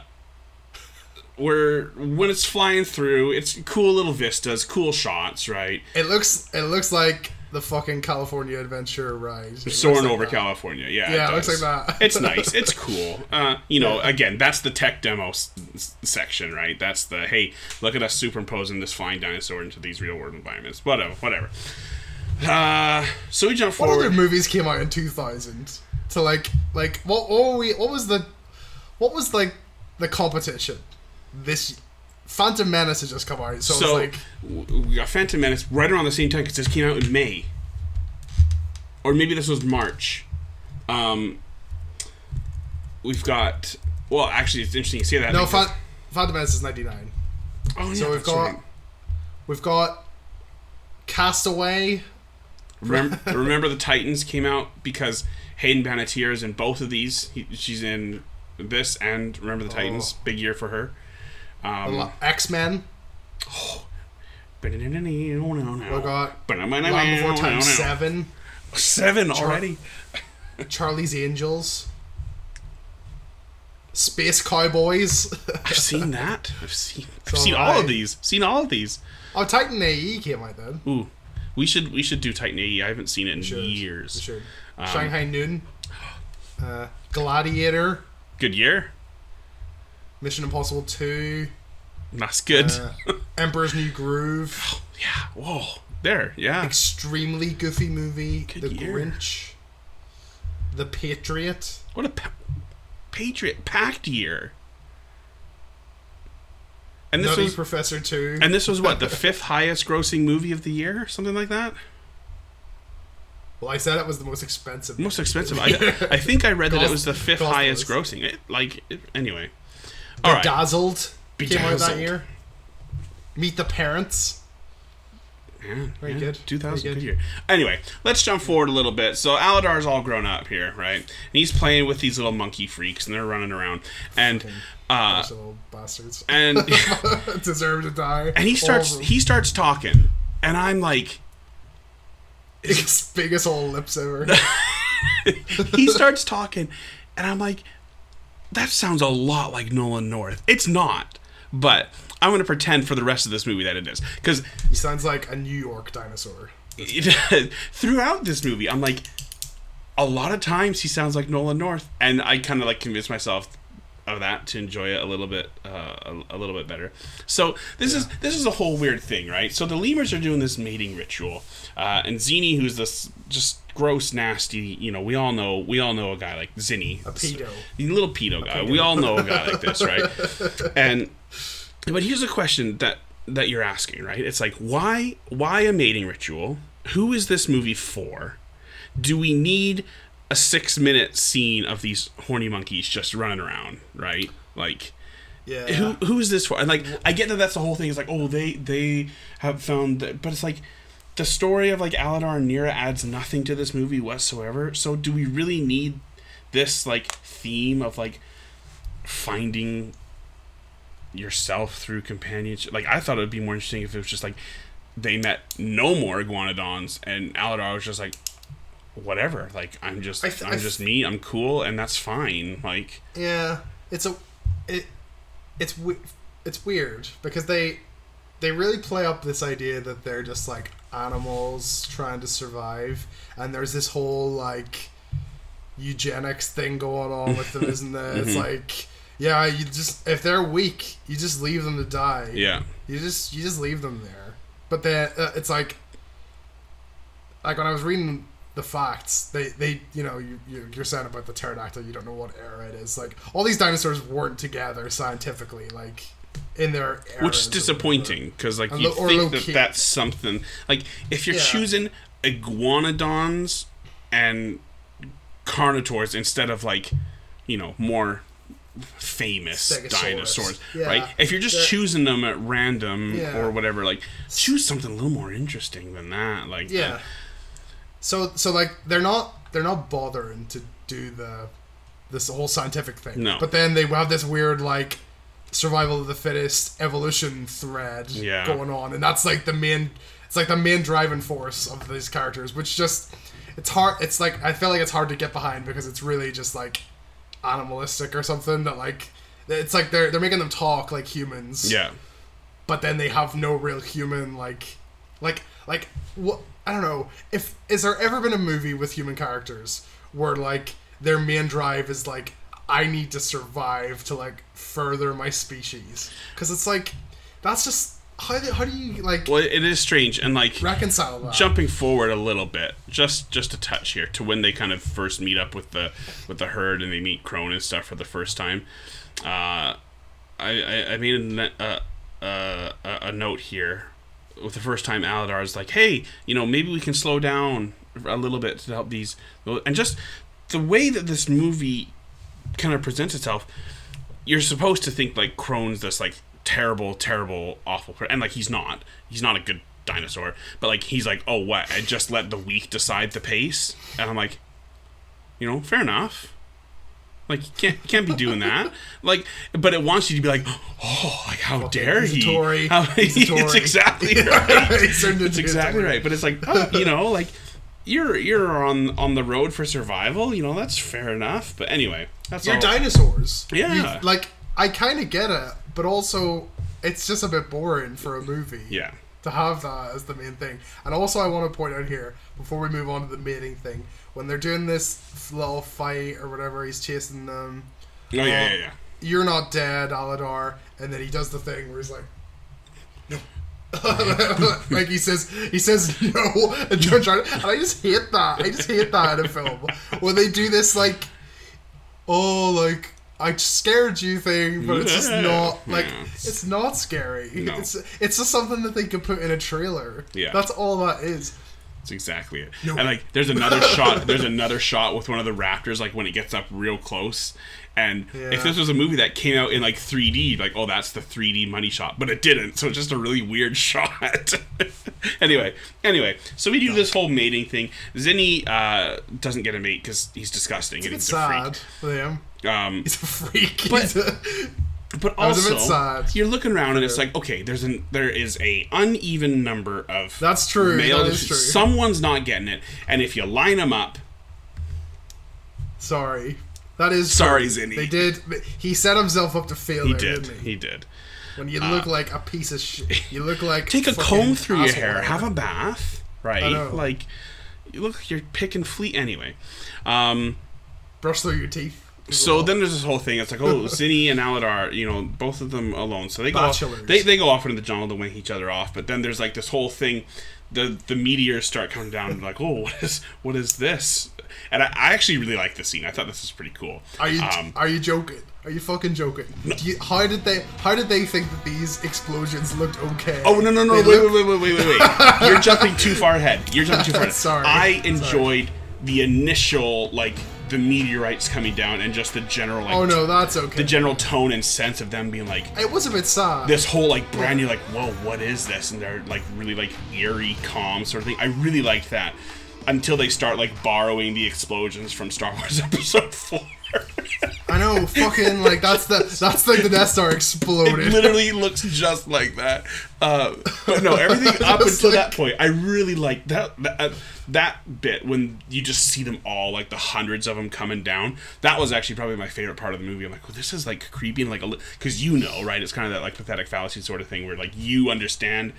where when it's flying through, it's cool little vistas, cool shots, right? It looks. It looks like the fucking California Adventure ride. It soaring like over that. California. Yeah, Yeah, it looks like that. it's nice. It's cool. Uh, you know, again, that's the tech demo s- s- section, right? That's the hey, look at us superimposing this flying dinosaur into these real world environments. Whatever, whatever. Uh, so we jump forward. What other movies came out in 2000 to like like what what were we what was the what was like the competition this Phantom Menace has just come out so, so it's like we got Phantom Menace right around the same time because this came out in May, or maybe this was March. Um, we've got. Well, actually, it's interesting you say that. no because- Phan- Phantom Menace is 99 Oh, yeah, so we've got right. we've got Castaway Remember, remember the Titans came out because Hayden Panettiere is in both of these. He, she's in this and Remember the Titans. Big year for her. Um, X-Men we we got Land Before Time 7 Seven already. Charlie's Angels Space Cowboys I've seen that. I've seen. I've seen all of these. Seen all of these. oh Titan AE came out then Ooh, we should we should do Titan AE. I haven't seen it in years. We should. Um, Shanghai Noon uh, Gladiator Good year. Mission Impossible 2 That's good. uh, Emperor's New Groove yeah. Whoa. There. Yeah. extremely goofy movie Good The year. Grinch The Patriot What a pa- Patriot packed year. And this Nutty was Professor 2 and this was what the fifth highest grossing movie of the year, something like that. well I said it was the most expensive Most expensive. I, I think I read that it was the fifth highest grossing. It, like it, anyway. All right. Dazzled came out that year Meet the Parents Yeah, Very yeah, good. 2000 Very good good. year. Anyway, let's jump forward a little bit. So Aladar's all grown up here, right? And he's playing with these little monkey freaks, and they're running around, and uh, Those little bastards and deserve to die and he starts he starts talking, and I'm like, biggest, biggest old lips ever he starts talking, and I'm like, that sounds a lot like Nolan North. It's not, but I'm gonna pretend for the rest of this movie that it is, because he sounds like a New York dinosaur throughout this movie, I'm like, a lot of times he sounds like Nolan North, and I kind of like convince myself of that to enjoy it a little bit, uh, a, a little bit better. So this is this is a whole weird thing, right? So the lemurs are doing this mating ritual, uh, and Zini, who's this just gross, nasty, you know, we all know we all know a guy like Zini, a pedo. The little pedo guy. We all know a guy like this, right? And but here's a question that that you're asking, right? It's like why why a mating ritual? Who is this movie for? Do we need a 6 minute scene of these horny monkeys just running around, right? Like yeah who who is this for? And like I get that that's the whole thing. It's like oh they they have found that, but it's like the story of like Aladar and Neera adds nothing to this movie whatsoever. So do we really need this like theme of like finding yourself through companionship? Like I thought it would be more interesting if it was just like they met no more iguanodons and Aladar was just like whatever. Like I'm just I th- I I'm th- just me. I'm cool, and that's fine. Like Yeah, it's a it it's we- it's weird because they they really play up this idea that they're just like animals trying to survive, and there's this whole like eugenics thing going on with them, isn't there? It's like yeah, you just if they're weak, you just leave them to die. yeah, You just you just leave them there. But then uh, it's like like when I was reading the facts, they they you know you you- you're saying about the pterodactyl, you don't know what era it is. Like all these dinosaurs weren't together scientifically, like in their which is disappointing because like And you lo- think that key. that's something like if you're Yeah. choosing iguanodons and carnivores instead of like you know more famous dinosaurs Yeah. right if you're just They're- choosing them at random Yeah. or whatever like choose something a little more interesting than that like Yeah. So so like they're not they're not bothering to do the this whole scientific thing. No. But then they have this weird like survival of the fittest evolution thread Yeah. going on, and that's like the main. It's like the main driving force of these characters, which just it's hard. It's like I feel like it's hard to get behind because it's really just like animalistic or something that like it's like they're they're making them talk like humans yeah but then they have no real human like like like what I don't know if is there ever been a movie with human characters where like their main drive is like I need to survive to like further my species. Because it's like that's just how do, how do you like well it is strange and like reconcile that. jumping forward a little bit just just a touch here to when they kind of first meet up with the with the herd and they meet Kron and stuff for the first time. Uh i i, I made a, uh, uh, a a note here with the first time aladar is like hey you know maybe we can slow down a little bit to help these and just the way that this movie kind of presents itself you're supposed to think like Kron's this like terrible, terrible, awful, and like he's not. He's not a good dinosaur. But like he's like, oh what? I just let the weak decide the pace, and I'm like, you know, fair enough. Like you can't you can't be doing that. Like, but it wants you to be like, oh, like how dare he? Tory. How- it's exactly right. He's it's exactly right. But it's like, oh, you know, like you're you're on on the road for survival. You know, that's fair enough. But anyway, that's you're all. dinosaurs Yeah. You- like I kind of get it but also it's just a bit boring for a movie yeah. to have that as the main thing. And also, I want to point out here before we move on to the mating thing, when they're doing this little fight or whatever, he's chasing them. Oh yeah, um, yeah, yeah. You're not dead, Aladar, and then he does the thing where he's like. Like he says, he says no, and George and I just hate that. I just hate that in a film when they do this like, oh, like I scared you thing, but it's just not like Yeah. it's not scary. No. It's it's just something that they could put in a trailer. Yeah. that's all that is. That's exactly it. No. And like, there's another shot. There's another shot with one of the raptors, like when it gets up real close. And Yeah. if this was a movie that came out in like 3D, like, oh, that's the 3D money shot, but it didn't. So it's just a really weird shot. anyway, anyway, so we do this whole mating thing. Zini uh, doesn't get a mate because he's disgusting and It's he's a sad for him. freak. Um, He's a freak. But- a- but a also, you're looking around and it's like, okay, there's an there is a uneven number of That's true, Male, that is true. Someone's not getting it, and if you line them up, Sorry. That is Sorry, true. Zini. They did. He set himself up to fail he there, did. he? He did. When you look like a piece of shit, you look like Take a comb through your hair, have a bath, right? Like, you look like you're picking fleet anyway. Um, brush through your teeth. so well. then there's this whole thing. It's like, oh, Zini and Aladar, you know, both of them alone. So they go, off, they, they go off into the jungle to wing each other off. But then there's like this whole thing. The the meteors start coming down. Like, oh, what is what is this? And I, I actually really like the scene. I thought this was pretty cool. Are you Um, are you joking? Are you fucking joking? You, how did they how did they think that these explosions looked okay? Oh no no no! Wait, looked- wait wait wait wait wait wait! You're jumping too far ahead. You're jumping too far ahead. Sorry. I Sorry. enjoyed the initial like the meteorites coming down and just the general like Oh no, that's okay. the general tone and sense of them being like it was a bit sad. this whole like brand new like whoa what is this and they're like really like eerie calm sort of thing. I really liked that until they start like borrowing the explosions from Star Wars Episode Four. I know, fucking like that's the that's like the Death Star exploding. It literally looks just like that. Uh, but no, everything up until like- that point, I really like that, that uh, that bit when you just see them all, like the hundreds of them coming down. That was actually probably my favorite part of the movie. I'm like, well, this is like creepy and like a because you know, right? It's kind of that like pathetic fallacy sort of thing where like you understand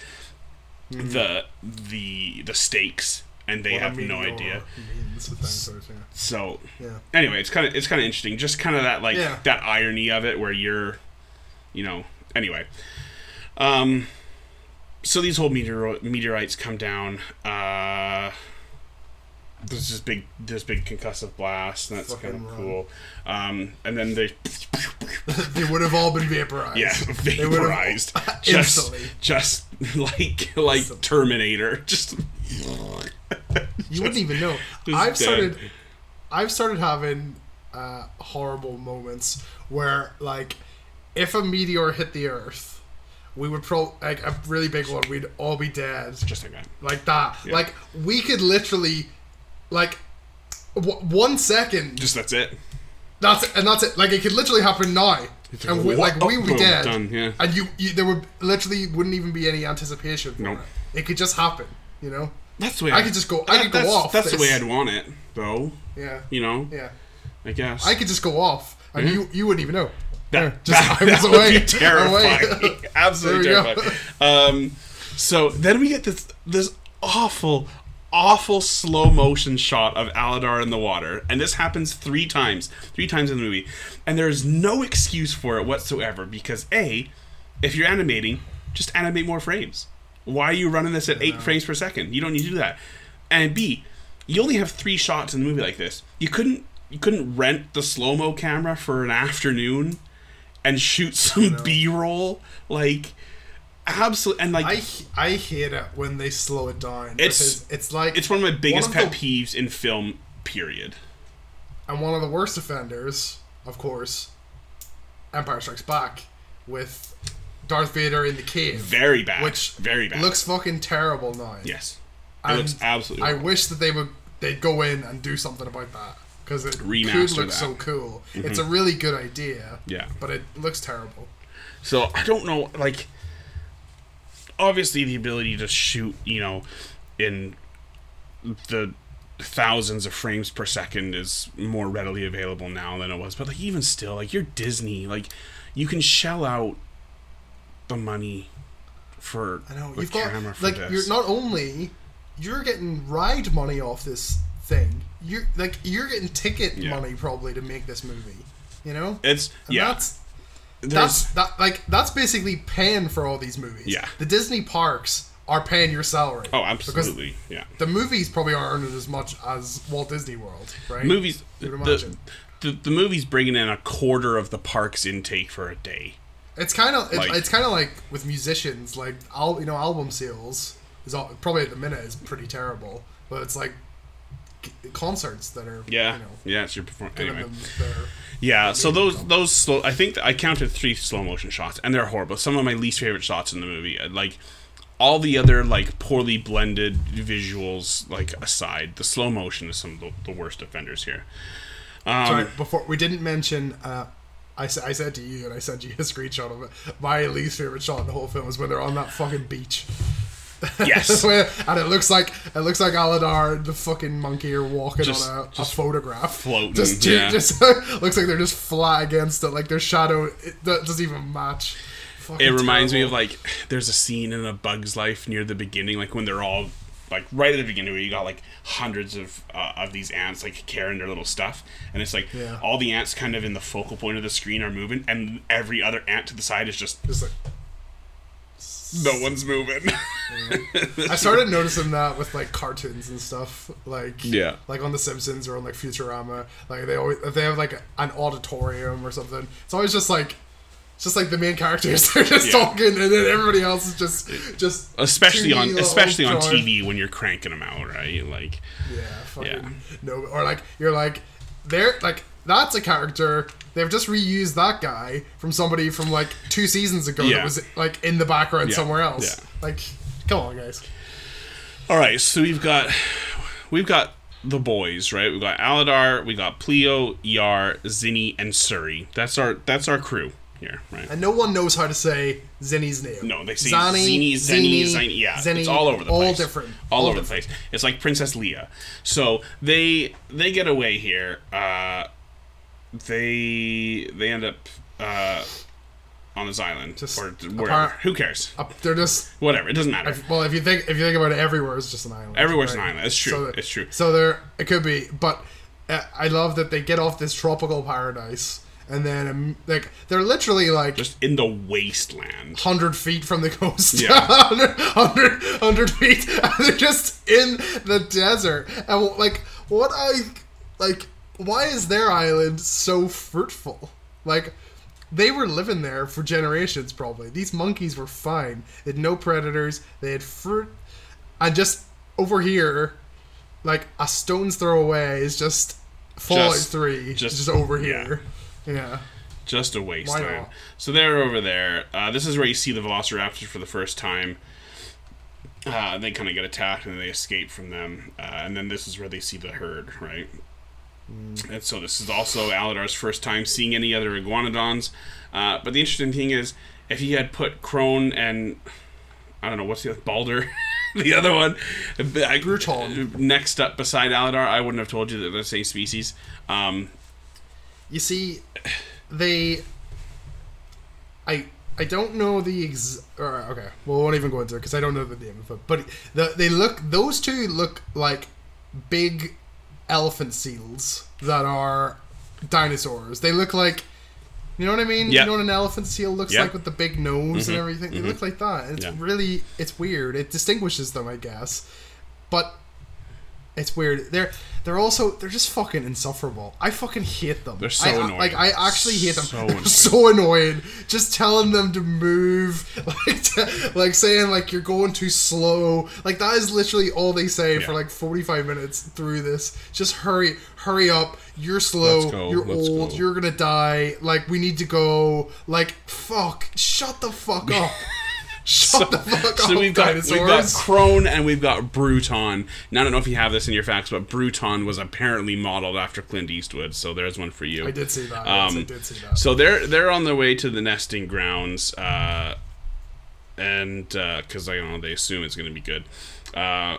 the the the stakes and they What have no idea. means dinosaurs, yeah. So Yeah. anyway, it's kind of it's kind of interesting. Just kind of that like Yeah. that irony of it, where you're, you know. Anyway, um, so these whole meteor meteorites come down. Uh, there's this big this big concussive blast, and that's kind of cool. Um, and then they they would have all been vaporized. yeah They vaporized just instantly. just like like. Terminator. Just You wouldn't even know. I've dead. started. I've started having uh, horrible moments where, like, if a meteor hit the Earth, we would pro like a really big one. We'd all be dead, just like that. like that. Yeah. Like we could literally, like, w- one second. Just that's it. That's it, and that's it. Like it could literally happen now, and we, like we would be dead. done, yeah. And you, you, there would literally wouldn't even be any anticipation. For Nope. it. it could just happen. You know. That's the way I could just go- I that- could go off That's the way. I'd want it, though. Yeah. You know, Yeah. I guess. I could just go off, and Yeah. you you wouldn't even know. that, just that, I was that away. would be terrifying. Away. Absolutely terrifying. Um, so then we get this this awful, awful slow motion shot of Aladar in the water, and this happens three times, three times in the movie, and there is no excuse for it whatsoever because a, if you're animating, just animate more frames. Why are you running this at eight frames per second? You don't need to do that. And B, you only have three shots in a movie like this. You couldn't you couldn't rent the slow mo camera for an afternoon and shoot some B roll like absolutely and like I I hate it when they slow it down. It's- it's like it's one of my biggest of pet the- peeves in film. Period. and one of the worst offenders, of course, Empire Strikes Back with Darth Vader in the cave, Very bad. which very bad. looks fucking terrible now. yes. It And looks absolutely. I horrible. wish that they would they'd go in and do something about that because it Remaster could look that. so cool. Mm-hmm. It's a really good idea. Yeah. but it looks terrible. So I don't know, like, obviously the ability to shoot, you know, in the thousands of frames per second is more readily available now than it was. But like, even still, like, you're Disney, like, you can shell out the money for I know you've got camera for like this. you're not only you're getting ride money off this thing. You're like you're getting ticket Yeah. money probably to make this movie. You know, it's and yeah. that's there's- that's that like that's basically paying for all these movies. Yeah. the Disney parks are paying your salary. oh, absolutely, yeah. the movies probably aren't earning as much as Walt Disney World, right? movies the, the, the movie's bringing in a quarter of the park's intake for a day It's kind of it's, Like- it's kind of like with musicians, like al- you know, album sales is all, probably at the minute is pretty terrible, but it's like c- concerts that are yeah you know yeah it's your performance anyway yeah so those some. those slow i think i counted three slow motion shots and they're horrible some of my least favorite shots in the movie Uh, like all the other like poorly blended visuals like aside the slow motion is some of the, the worst offenders here um, Sorry, before we didn't mention. Uh, I, I said to you, and I sent you a screenshot of it. My least favorite shot in the whole film is when they're on that fucking beach. yes Where- and it looks like it looks like Aladar and the fucking monkey are walking Just- on a, a just photograph, floating, Just, yeah. just looks like they're just flat against it, like their shadow it doesn't even match. Fucking it reminds me of like there's a scene in a bug's life near the beginning like when they're all like right at the beginning where you got like hundreds of uh, of these ants like carrying their little stuff and it's like Yeah. all the ants kind of in the focal point of the screen are moving and every other ant to the side is just just like no one's moving I started noticing that with like cartoons and stuff, like Yeah. like on The Simpsons or on like Futurama. Like they always if they have like an auditorium or something. It's always just like it's just like the main characters they're just Yeah. talking, and then everybody else is just just especially on especially on drawing. TV when you're cranking them out right like Yeah, fucking Yeah. no. Or like you're like they're like that's a character. They've just reused that guy from somebody from like two seasons ago Yeah. that was like in the background Yeah. somewhere else. Yeah. Like, come on, guys. all right so we've got we've got the boys, right? We got Aladar, we got Plio, Yar, Zini, and Suri. That's our that's our crew here, right? And no one knows how to say Zini's name. No, they say Zani, Zini, Zenny, Zini. Yeah, Zenny, it's all over the all place. different. All, All over the place. It's like Princess Leia. So they they get away here. Uh, they they end up uh, on this island Just or wherever. apart- Who cares? They're just Whatever. It doesn't matter. if- well, if you think if you think about it, everywhere is just an island. Everywhere's right? an island. It's true. So, it's true. So there, it could be, but uh, I love that they get off this tropical paradise, and then um, like they're literally like Just in the wasteland. hundred feet from the coast. Yeah. 100, 100, 100 feet, they're just in the desert. And like, what I like, why is their island so fruitful? Like, they were living there for generations, probably. These monkeys were fine. They had no predators. They had fruit, and just over here, like a stone's throw away is just Fallout Just- Three, just- just, over yeah. here. Yeah. Just a wasteland. not? So they're over there. Uh, this is where you see the Velociraptors for the first time. Uh, they kind of get attacked and they escape from them. Uh, and then this is where they see the herd, right? And so this is also Aladar's first time seeing any other iguanodons. Uh, but the interesting thing is, if he had put Kron and I don't know what's the other Balder, the other one, Bruton. next up beside Aladar, I wouldn't have told you that they're the same species. Um, You see, they. I I don't know the ex. Or, okay, well, we won't even go into it because I don't know the name of it. But the, they look. Those two look like big elephant seals that are dinosaurs. They look like. You know what I mean? Yeah. You know what an elephant seal looks Yeah. like with the big nose and mm-hmm. everything? They mm-hmm. look like that. It's Yeah. really. It's weird. It distinguishes them, I guess. But it's weird. They're they're also they're just fucking insufferable. I fucking hate them. They're so I, annoying. Like I actually hate them. So annoying. so annoying. Just telling them to move, like to, like saying like you're going too slow. Like that is literally all they say for like 45 minutes through this. Just hurry, hurry up. You're slow. Go, You're old. go. You're gonna die. Like we need to go. Like fuck. Shut the fuck up. Shut the fuck up. So we've got dinosaurs. we've got Kron and we've got Bruton. Now I don't know if you have this in your facts, but Bruton was apparently modeled after Clint Eastwood. So there's one for you. I did see that. yes, I Um, did see that. So they're they're on their way to the nesting grounds, uh, and because I don't know they assume it's going to be good. Uh,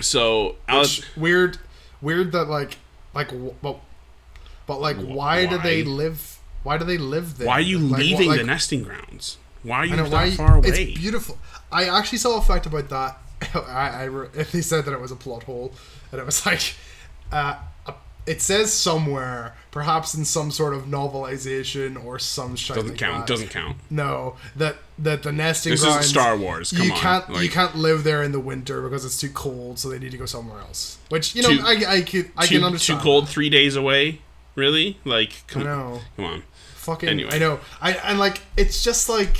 so Alice, weird weird that like like but but like why, do they live why do they live there why are you Like, what- leaving like, the nesting grounds? Why are you know, that why far away? it's beautiful i actually saw a fact about that I, I they said that it was a plot hole and it was like uh it says somewhere perhaps in some sort of novelization or some shit doesn't like count. that. Doesn't count. no that that the nesting This isn't Star Wars, come you on, can't you can't live there in the winter because it's too cold so they need to go somewhere else which you know Too- I, I could I Too, can understand too cold. Three days away. Really? Like come, I know. come on. Fucking, Anyway. I know. I and like it's just like,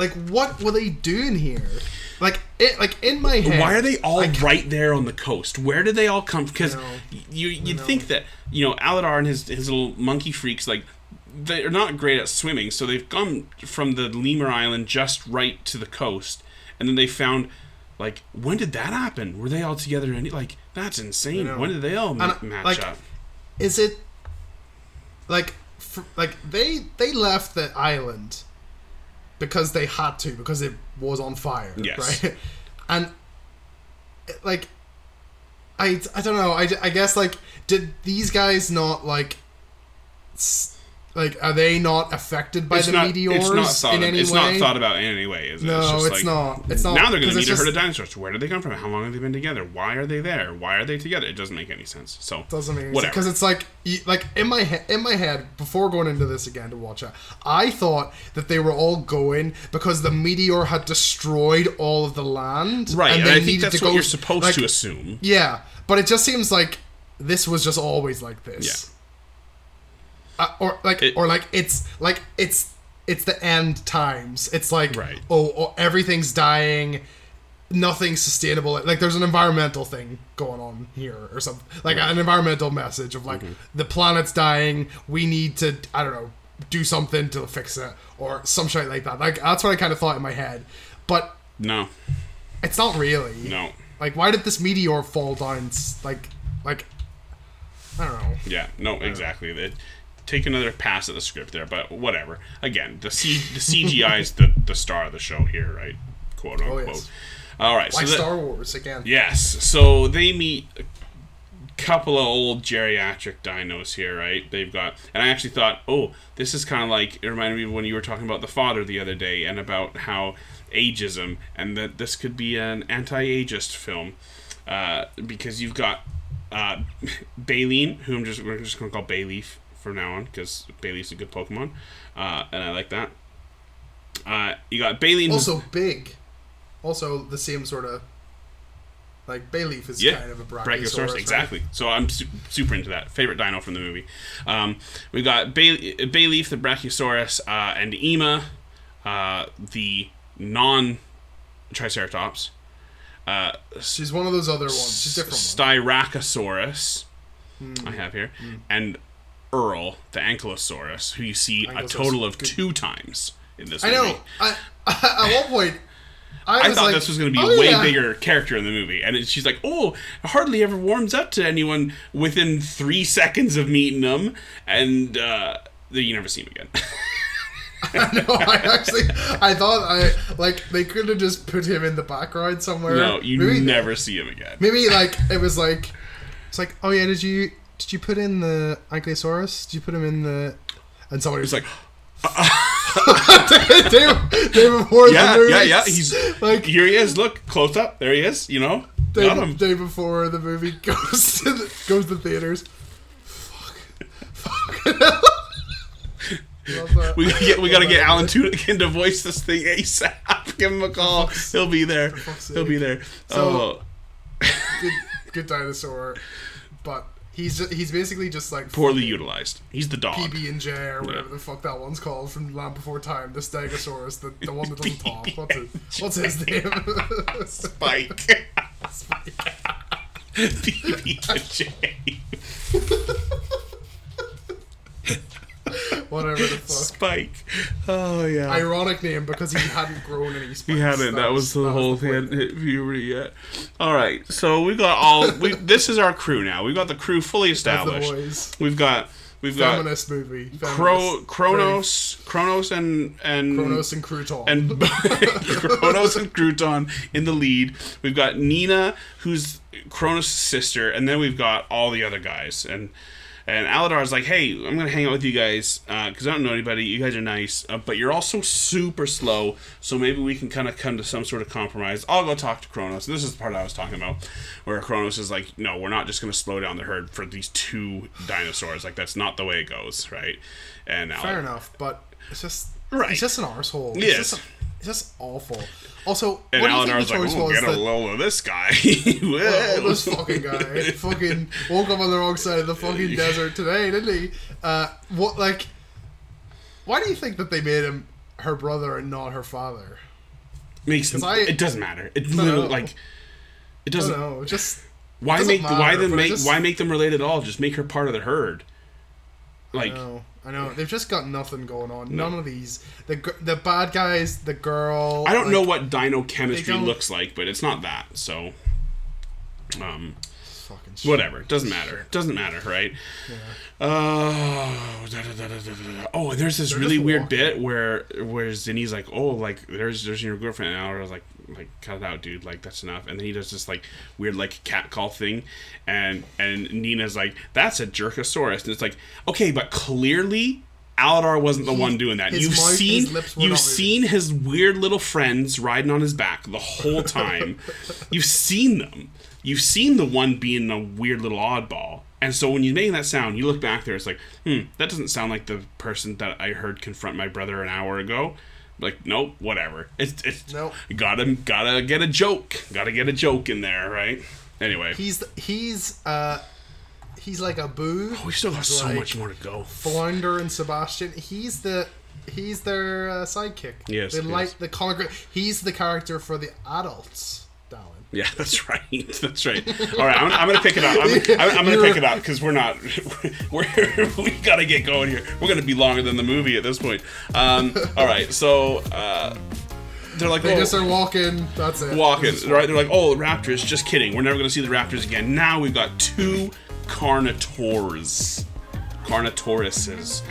like what were they doing here? Like it, like in my head. Why are they all ca- right there on the coast? Where did they all come? Because you you'd think that you know Aladar and his his little monkey freaks like they're not great at swimming, so they've gone from the Lemur Island just right to the coast, and then they found like when did that happen? Were they all together? And like that's insane. When did they all ma- match like, up? Is it like, fr like they they left the island because they had to because it was on fire, Yes. right? And like, I I don't know. I, I guess like did these guys not like. s- Like, are they not affected by It's the not, meteors it's not thought. in of- any it's way? not thought about in any way, is it? No, just it's like, not. It's not, Now they're going to it's meet a herd of dinosaurs. Where did they come from? How long have they been together? Why are they there? Why are they together? It doesn't make any sense. So doesn't make whatever. because it's like like in my he- in my head before going into this again to watch it i thought that they were all going because the meteor had destroyed all of the land right, and, they I think that's what go- you're supposed like, to assume. yeah but it just seems like this was just always like this uh, or like It- or like it's like it's it's the end times. It's like Right. oh, oh everything's dying. Nothing's sustainable. Like there's an environmental thing going on here or something. Like an environmental message of like the planet's dying. We need to i don't know do something to fix it or some shit like that. Like that's what i kind of thought in my head. But No, it's not really. No. Like, why did this meteor fall down? Like, like, I don't know. Yeah, no, exactly. They take another pass at the script there, but whatever. Again, the C the CGI is the the star of the show here, right? Quote unquote. Oh, yes. All right, Like so Star Wars again. yes, so they meet a couple of old geriatric dinos here, right? They've got, and I actually thought, oh, this is kind of like it reminded me of when you were talking about the father the other day, and about how ageism, and that this could be an anti-ageist film, uh, because you've got uh, Baylene, who I'm just we're just gonna call Bayleaf from now on because Bayleaf's a good Pokemon, uh, and I like that. Uh, you got who's- Also big. Also the same sort of. Like Bayleaf is Yeah, kind of a brachiosaurus. Brachiosaurus, right? exactly. So I'm su- super into that. Favorite dino from the movie. Um, we got Bay- Bayleaf, the Brachiosaurus, uh, and Eema, uh, the non Triceratops. Uh, She's one of those other ones. She's different. Styracosaurus, Hmm. I have here, and Url, the Ankylosaurus, who you see a total of good. two times in this movie. I movie. know. I, at one point, I, I thought like, this was going to be "Oh, a way yeah." bigger character in the movie, and it, she's like, "Oh, hardly ever warms up to anyone within three seconds of meeting them," and uh, you never see him again. I know. I actually, I thought I like they could have just put him in the background somewhere. no, you maybe, never see him again. Maybe like it was like, it's like, oh yeah, did you did you put in the Ankylosaurus? Did you put him in the? And somebody was like, day, day before yeah, yeah, yeah. He's like here. He is. Look close up. There he is. You know, day, got him. day before the movie goes to the, goes to theaters. Fuck. We gotta get. We gotta get Alan. Tudyk to voice this thing ASAP. Give him a call. He'll be there. He'll be there. So- oh, good, good dinosaur, but he's just, he's basically just like poorly utilized. He's the dog. PB and J or whatever Yeah. the fuck that one's called from Land Before Time, the Stegosaurus, the, the one that doesn't talk. What's his, what's his name? Spike. PB and J. whatever the fuck. Spike. Oh yeah. Ironic name because he hadn't grown any spikes. he hadn't. That, was the whole thing. Hit puberty yet. All right. So we got all. We this is our crew now. We've got the crew fully established. boys. We've got. We've got Feminist movie. Feminist. Cro- Kronos, Kronos, and and. Kronos and Crouton. and Kronos and Crouton in the lead. We've got Nina, who's Kronos' sister, and then we've got all the other guys. And and Aladar's like, hey, I'm gonna hang out with you guys because I don't know anybody. You guys are nice, uh, but you're also super slow. So maybe we can kind of come to some sort of compromise. I'll go talk to Kronos. And this is the part I was talking about, where Kronos is like, no, we're not just gonna slow down the herd for these two dinosaurs. Like that's not the way it goes, right? And Fair Aladar- enough, but it's just Right. He's just an arsehole. It's just, it's just awful. Also, And what do you think the like, choice oh, was get a that load of this guy. Well. this fucking guy fucking woke up on the wrong side of the fucking desert today, didn't he? Uh, what like? Why do you think that they made him her brother and not her father? makes I- it doesn't matter. It No, literally like it doesn't. know. Just why doesn't make why then make just- why make them related at all? Just make her part of the herd. Like I know. They've just got nothing going on. None of these. The the bad guys, the girl. I don't like, know what dino chemistry looks like, but it's not that. So, um, Fucking shit. whatever. Doesn't matter. Doesn't matter, right? Uh, da, da, da, da, da, da. oh, and there's this They're really weird bit where where Zini's like, oh, like there's there's your girlfriend, and I was like, like cut it out, dude, like that's enough. And then he does this like weird like cat call thing, and and Nina's like, that's a jerkosaurus, and it's like, okay, but clearly. Aladar wasn't the He- one doing that. You've mouth- seen his lips were you've moving. seen his weird little friends riding on his back the whole time. you've seen them. You've seen the one being a weird little oddball. And so when you're making that sound, you look back there, it's like, hmm, that doesn't sound like the person that I heard confront my brother an hour ago. Like, nope, whatever. It's it's Nope. gotta gotta get a joke. Gotta get a joke in there, right? Anyway. He's he's uh he's like a boo. Oh, we still got so like- much more to go. Flounder and Sebastian. He's the he's their uh, sidekick. Yes, They yes. like the comic. He's the character for the adults. Yeah, that's right. That's right. All right, I'm, I'm gonna pick it up. I'm, I'm, I'm gonna pick it up because we're not. We're we gotta get going here. We're gonna be longer than the movie at this point. Um, all right, so uh, they're like, They oh, just are walking. That's it. walking, right? They're like, oh, the raptors. Just kidding. We're never gonna see the raptors again. Now we've got two carnitors, carnitauruses.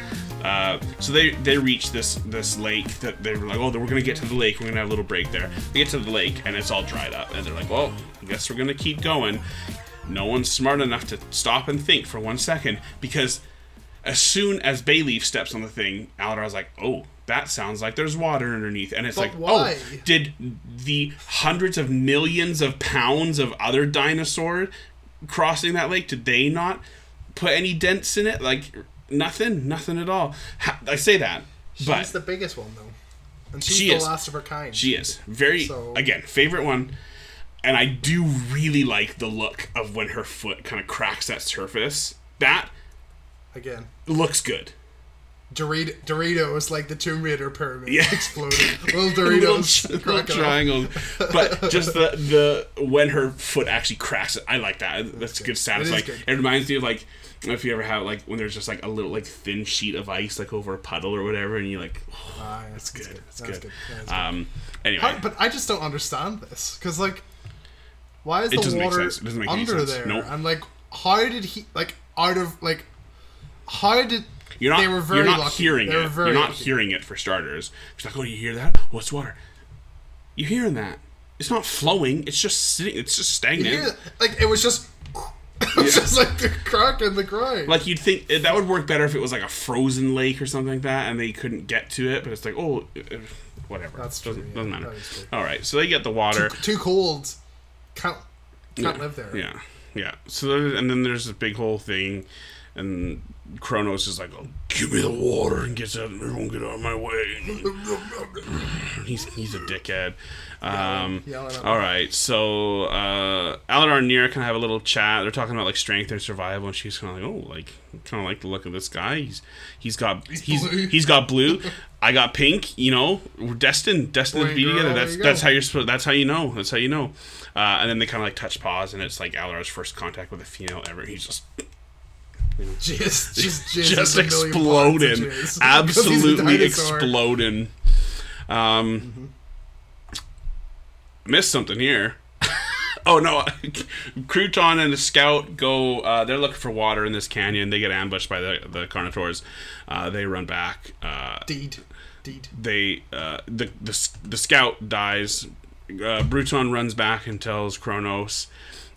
Uh, so they they reach this this lake that they were like, oh, we're gonna get to the lake. We're gonna have a little break there. They get to the lake and it's all dried up, and they're like, well, I guess we're gonna keep going. No one's smart enough to stop and think for one second because as soon as Bayleaf steps on the thing, Aladar's like, oh, that sounds like there's water underneath. And it's But like, why? oh, did the hundreds of millions of pounds of other dinosaur crossing that lake, did they not put any dents in it? Like, nothing, nothing at all. I say that, but She's the biggest one though, and she's She the is. last of her kind. she is very So- again favorite one, and I do really like the look of when her foot kind of cracks that surface. That Again, looks good. Dorito, Doritos like the Tomb Raider pyramid Yeah. exploding. Little Doritos, little triangle, but just the the when her foot actually cracks it, I like that. That's, a good sound. It It's like good. it reminds me of like if you ever have like when there's just like a little like thin sheet of ice like over a puddle or whatever, and you like, oh, Ah, yeah, that's that's good. good. That's That's good. good. That's. Um. Anyway, How- but I just don't understand this because like, why is It the water. It under there? Nope. And like, how did he like out of like, how did you're not they were very you're not lucky. hearing They it. You're not lucky. hearing it for starters. It's like, oh, you hear that? What's water? You hearing that? It's not flowing. It's just sitting. It's just stagnant. Yeah, like it was just. It was just like the crack in the grind. Like you'd think eh, that would work better if it was like a frozen lake or something like that, and they couldn't get to it. But it's like, oh, eh, whatever. That's true, Doesn't, yeah, doesn't matter. All right, so they get the water. too cold. Can't can't live there. Yeah, yeah. So and then there's this big whole thing, and Kronos is like, oh, "Give me the water," and gets out. Everyone get out of my way. he's he's a dickhead. Um, all right, so uh, Aladar and Neera kind of have a little chat. They're talking about like strength and survival, and she's kind of like, "Oh, like kind of like the look of this guy. He's he's got he's blue. he's got blue. I got pink. You know, we're destined destined Boy to be girl, together. That's that's how you're supposed. That's how you know. That's how you know." Uh, and then they kind of like touch pause, and it's like Aladar's first contact with a female ever. He's just Just just a million exploding, pounds of jizz. Because he's a absolutely exploding. Um, missed something here. oh no, Crouton and the Scout go. Uh, they're looking for water in this canyon. They get ambushed by the the Carnotaurs. Uh, they run back. Uh, Deed, deed. they uh, the, the the scout dies. Uh, Bruton runs back and tells Kronos,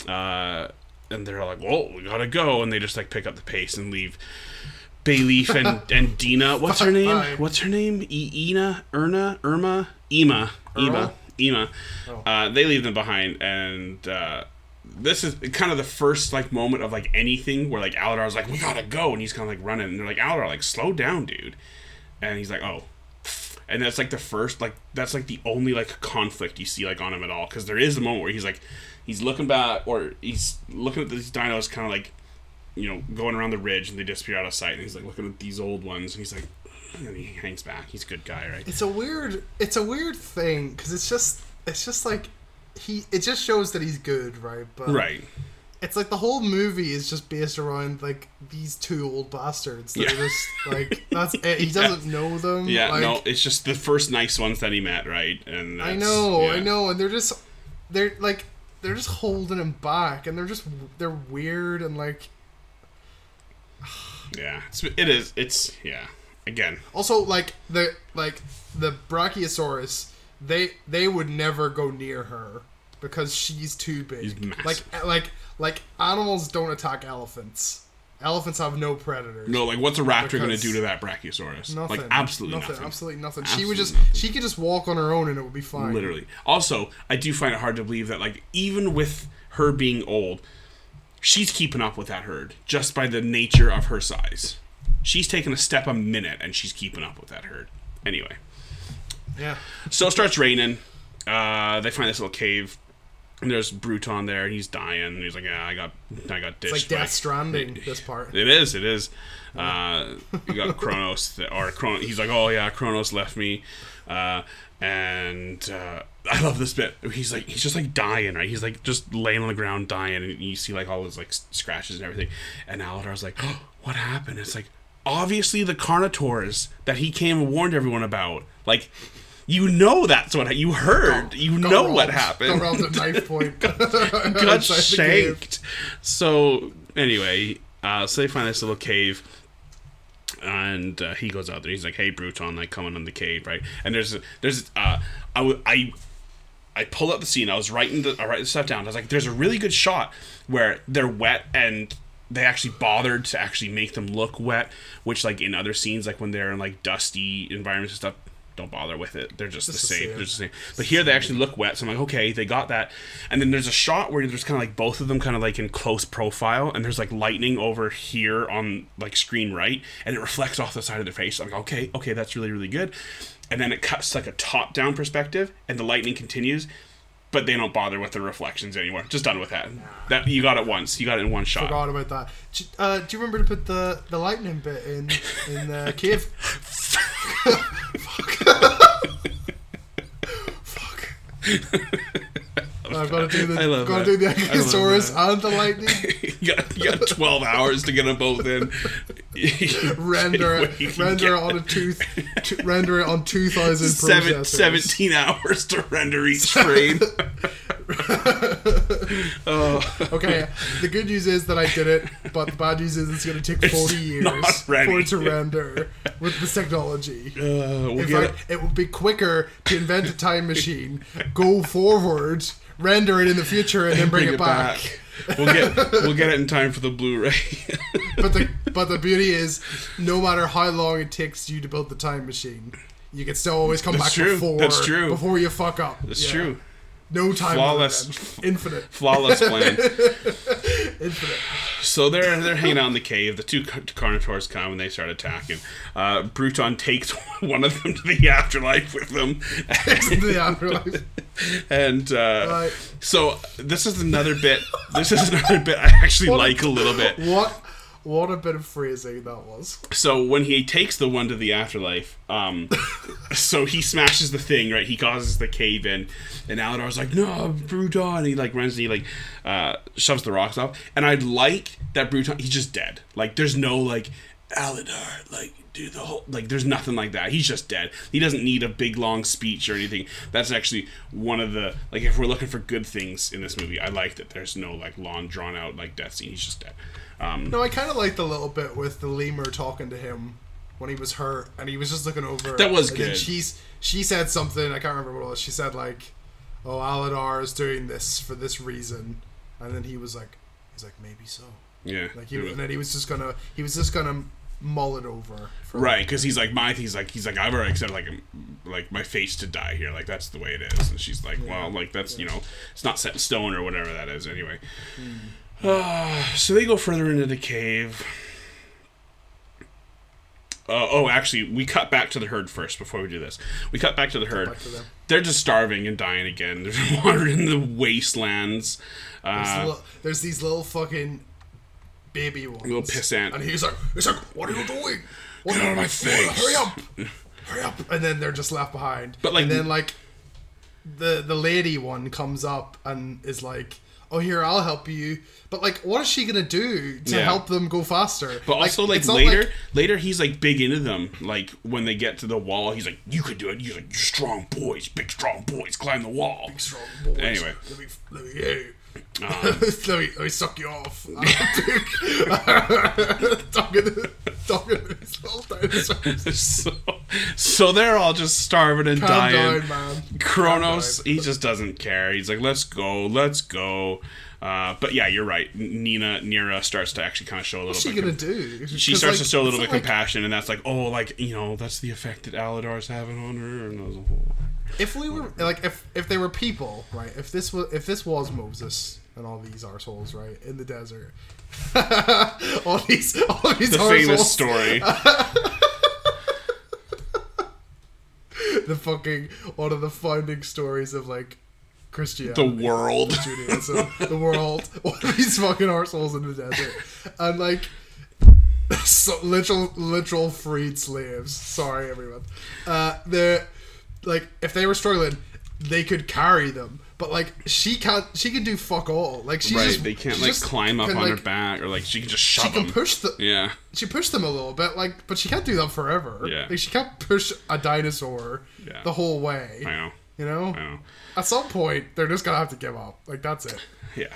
uh, and they're like, "Well, we gotta go," and they just like pick up the pace and leave. Bayleaf and and Dina, what's her name? Bye. What's her name? E- Ina, Erna, Irma, Ema, Ema, Ema. Oh. Uh, they leave them behind, and uh, this is kind of the first like moment of like anything where like Aladar's like, "We gotta go," and he's kind of like running, and they're like, "Aladar, like slow down, dude," and he's like, "Oh." and that's like the first like that's like the only like conflict you see like on him at all because there is a moment where he's like he's looking back or he's looking at these dinos kind of like you know going around the ridge and they disappear out of sight and he's like looking at these old ones and he's like and he hangs back he's a good guy right It's a weird. It's a weird thing because it's just. It's just like he. It just shows that he's good, right? But right it's like the whole movie is just based around like these two old bastards that Yeah. are just like that's it. He doesn't know them. yeah like, no it's just the first nice ones that he met right and I know, yeah. I know, and they're just they're like they're just holding him back, and they're just they're weird and like yeah it's, it is it's yeah again also like the like the Brachiosaurus they they would never go near her because she's too big. Like like like animals don't attack elephants. Elephants have no predators. no like what's a raptor gonna do to that brachiosaurus Nothing. like absolutely nothing. nothing, Absolutely nothing. she would just nothing. she could just walk on her own and it would be fine. Literally. Also, I do find it hard to believe that, like, even with her being old, she's keeping up with that herd just by the nature of her size. She's taking a step a minute and she's keeping up with that herd. Anyway, Yeah. so it starts raining. Uh, they find this little cave. And there's Bruton there, and he's dying. And he's like, "Yeah, I got, I got ditched." It's like Death Stranding. This part. It is. It is. Uh, you got Kronos, that- or Kronos. He's like, oh yeah, Kronos left me, uh, and uh, I love this bit. He's like, he's just like dying, right? He's like just laying on the ground dying, and you see like all his like scratches and everything. And Aladar's like, oh, what happened? It's like obviously the Carnotaurs that he came and warned everyone about. Like You know that's what you heard. You Got know what Got happened. robbed at knife point. got cave. shanked. So anyway, uh, so they find this little cave, and uh, he goes out there. He's like, "Hey, Bruton, like coming in the cave, right?" And there's there's uh, I w- I I pulled up the scene. I was writing the I write the stuff down. I was like, "There's a really good shot where they're wet and." They actually bothered to actually make them look wet, which, like in other scenes, like when they're in like dusty environments and stuff, don't bother with it. They're just, Just the same. They're just the same. But here they actually look wet, so I'm like, okay, they got that. And then there's a shot where there's kind of like both of them kind of like in close profile, and there's like lightning over here on like screen right, and it reflects off the side of their face. I'm like, okay, okay, that's really really good. And then it cuts like a top down perspective, and the lightning continues. But they don't bother with the reflections anymore. Just done with that. That you got it once. You got it in one shot. Forgot about that. Do, uh, do you remember to put the, the lightning bit in in the cave? Fuck. I've got to do the I love got to do the Ankylosaurus and the lightning. you, got, you got 12 hours to get them both in. Render it, render it on a tooth, t- render it on two thousand Seven, processors. 17 hours to render each frame. oh, Okay, the good news is that I did it, but the bad news is it's going to take It's forty years for it to render with this technology. uh, we'll In fact, it would be quicker to invent a time machine, go forward, render it in the future, and then bring, it, back. We'll get we'll get it in time for the Blu-ray. But the but the beauty is, no matter how long it takes you to build the time machine, you can still always come That's back true. before. That's true. Before you fuck up. That's Yeah. true. No time. Flawless. Infinite. Flawless plan. Infinite. So they're they're hanging out in the cave. The two car- Carnotaurs come and they start attacking. Uh, Bruton takes one of them to the afterlife with them, the afterlife. and uh, Right. so this is another bit. This is another bit I actually What a- like a little bit. What? What a bit of phrasing that was. So when he takes the one to the afterlife, um, so he smashes the thing, right? He causes the cave in, and Aladar's like, "No, Bruton!" And he like runs, and he like uh, shoves the rocks off. And I like that Bruton. He's just dead. Like there's no like Aladar, like do the whole like. There's nothing like that. He's just dead. He doesn't need a big long speech or anything. That's actually one of the like if we're looking for good things in this movie, I like that there's no like long drawn out like death scene. He's just dead. Um, No, I kind of liked the little bit with the lemur talking to him when he was hurt, and he was just looking over. That was and good. She's she said something I can't remember what it was. She said like, "Oh, Aladar is doing this for this reason," and then he was like, "He's like maybe so." yeah. Like he, and then he was just gonna he was just gonna mull it over. For Right, because he's like my he's like he's like I've already accepted like like my fate's to die here, like that's the way it is. And she's like, well, like that's you know, it's not set in stone or whatever that is. Anyway, uh, so they go further into the cave. Uh, oh, actually, we cut back to the herd first before we do this. We cut back to the herd. to. They're just starving and dying again. They're wandering in the wastelands. There's, Uh, little, there's these little fucking baby ones. Little pissant. And he's like, he's like, what are you doing? What Get out of my face." Hurry up! Hurry up! And then they're just left behind. But, like- and then like the the lady one comes up and is like, oh here I'll help you. But like, what is she gonna do to Yeah. help them go faster? But also, like later, like- later he's like big into them. Like when they get to the wall, he's like, "You could do it." He's like, "You're strong boys, big strong boys, climb the wall." Big strong boys. Anyway. let me let me hey. Um, let me let me suck you off. talking to talking to these little dinosaurs. so, so they're all just starving and Calm dying. down, man. Kronos, he just doesn't care. He's like, "Let's go, let's go." Uh, but yeah, you're right. Nina Neera starts to actually kind of show a little What's she bit. gonna do? she starts like, to show a little bit like- compassion, and that's like, oh, like you know, that's the effect that Aladar's having on her. And those whole- If we were like, if if they were people, right? If this was if this was Moses and all these arseholes, right, in the desert, all these all these the arseholes, famous story. the fucking one of the founding stories of like Christianity. the world. Judaism, the world, all these fucking arseholes in the desert, and like so, literal, literal freed slaves. Sorry, everyone. Uh, they're like, if they were struggling, they could carry them, but like she can't. She can do fuck all. Like she right. just they can't like climb up can, on like, her back or like she can just She can them. push the. yeah. She pushed them a little bit, like, but she can't do that forever. Yeah. Like she can't push a dinosaur Yeah. the whole way. I know. You know. I know. At some point, they're just gonna have to give up. Like that's it. Yeah.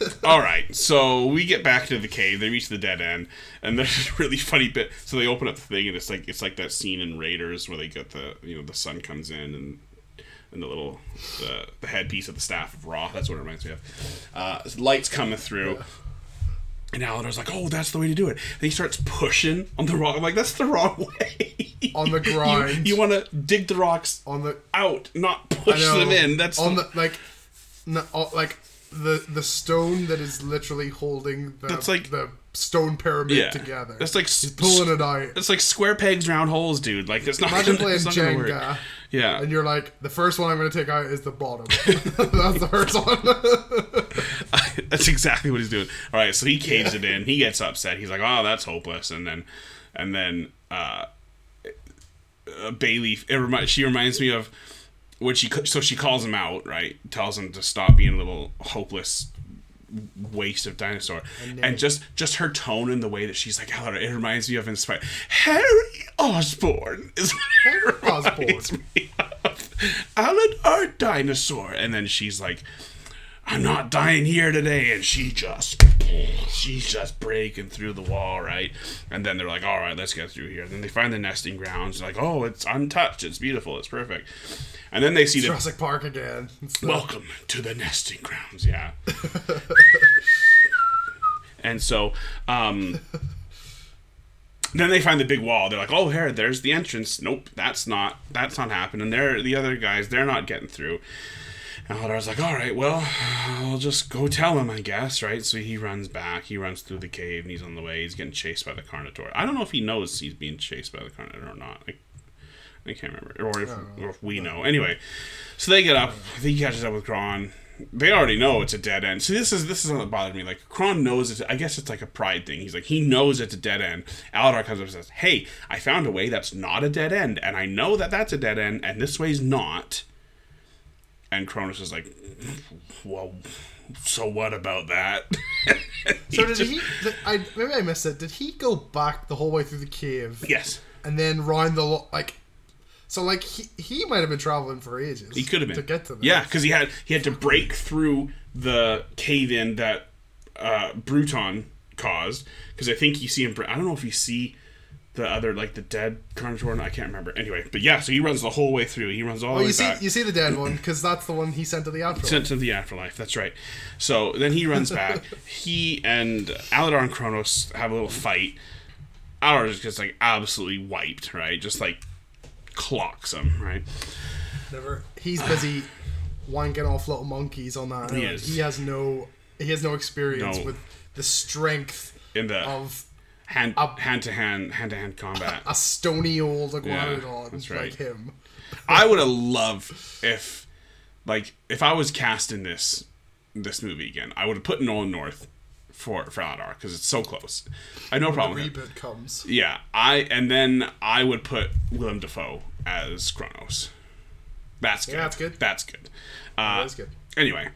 All right, so we get back to the cave. They reach the dead end, and there's a really funny bit. So they open up the thing, and it's like it's like that scene in Raiders where they get the you know the sun comes in and and the little the, the headpiece of the staff of Ra. That's what it reminds me of. Uh, lights coming through. And Aladar's like, "Oh, that's the way to do it." And he starts pushing on the rock. I'm like, "That's the wrong way." On the grind. you, want to dig the rocks On the out, not push them in. That's on the like, no, uh, like the the stone that is literally holding the That's like- the stone pyramid Yeah. together. That's like he's pulling it out. It's like square pegs, round holes, dude. Like it's not. Imagine gonna, playing it's not gonna work. Jenga, Yeah, and you're like, the first one I'm going to take out is the bottom. That's the first one. that's exactly what he's doing. All right, so he caves it in. He gets upset. He's like, "Oh, that's hopeless." And then, and then, uh, uh Bailey. It remi- she reminds me of when she. So she calls him out, right? Tells him to stop being a little hopeless waste of dinosaur and, just just her tone and the way that she's like "Hello," it reminds me of inspired harry osborne is Harry Osborn. reminds me alan our dinosaur and then she's like i'm not dying here today and she just she's just breaking through the wall right and then they're like all right let's get through here and then they find the nesting grounds like oh it's untouched it's beautiful it's perfect and then they see the Jurassic Park again. The- Welcome to the nesting grounds. Yeah. and so, um, then they find the big wall. They're like, "Oh, here, there's the entrance." Nope, that's not. That's not happening. They're the other guys. They're not getting through. And Aladar's like, "All right, well, I'll just go tell him, I guess." Right. So he runs back. He runs through the cave, and he's on the way. He's getting chased by the Carnotaur. I don't know if he knows he's being chased by the Carnotaur or not. Like, I can't remember, or if, uh, or if we know. Anyway, so they get up. He catches up with Kron. They already know it's a dead end. So this is this is what bothered me. Like Kron knows it. I guess it's like a pride thing. He's like he knows it's a dead end. Aladar comes up and says, "Hey, I found a way that's not a dead end, and I know that that's a dead end, and this way's not." And Kronos is like, "Well, so what about that?" So did just- he? Did, I maybe I missed it. Did he go back the whole way through the cave Yes, and then round the lo- like? So like he he might have been traveling for ages. He could have been to get to them. Yeah, because he had he had to break through the cave in that uh, Bruton caused. Because I think you see him. I don't know if you see the other like the dead Carnotaur. I can't remember. Anyway, but yeah, so he runs the whole way through. He runs all Oh, the way you see, back. you see the dead one because that's the one he sent to the afterlife. Sent to the afterlife. That's right. So then he runs back. he and Aladar and Kronos have a little fight. Aladar just gets like absolutely wiped. Right, just like clocks him. Right. Never. He's busy wanking off little monkeys on that. He is. He has no. He has no experience No. with the strength In the of hand hand to hand hand to hand combat. a stony old iguanodon that's right. like him. I would have loved if, like, if I was cast in this this movie again, I would have put Nolan North for for Aladar because it's so close. I had no The problem. it. reboot comes. Yeah, I and then I would put Willem Dafoe as Kronos. That's good. Yeah, that's good. That's good. Uh, That's good. Anyway,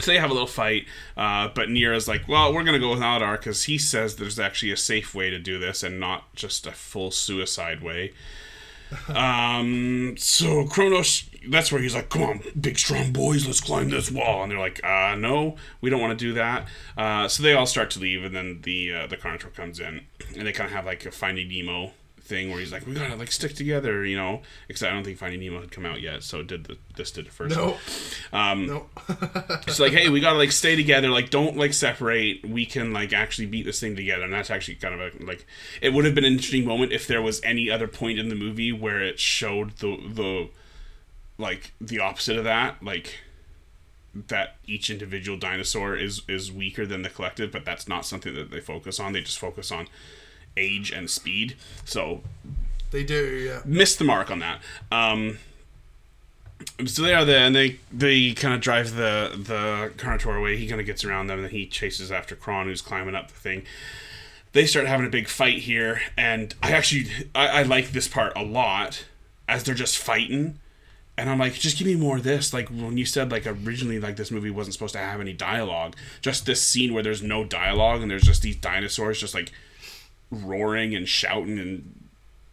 so they have a little fight, uh, but Neera's like, "Well, we're gonna go with Aladar because he says there's actually a safe way to do this and not just a full suicide way." um, so Kronos, that's where he's like, "Come on, big strong boys, let's climb this wall," and they're like, "Uh, no, we don't want to do that." Uh, so they all start to leave, and then the uh, the Carnotaur comes in, and they kind of have like a Finding Nemo thing where he's like, "We gotta like stick together," you know. Except I don't think Finding Nemo had come out yet, so it did the, this did it first. No, Um, no. it's like, hey, we gotta like stay together. Like, don't like separate. We can like actually beat this thing together. And that's actually kind of a like. It would have been an interesting moment if there was any other point in the movie where it showed the the like the opposite of that, like that each individual dinosaur is is weaker than the collective. But that's not something that they focus on. They just focus on age and speed. So they do. Yeah. missed the mark on that. Um, so they are there, and they they kind of drive the the Carnotaur away. He kind of gets around them, and then he chases after Kron, who's climbing up the thing. They start having a big fight here, and I actually I, I like this part a lot as they're just fighting. and I'm like, just give me more of this. Like when you said like originally like this movie wasn't supposed to have any dialogue, just this scene where there's no dialogue and there's just these dinosaurs just like roaring and shouting and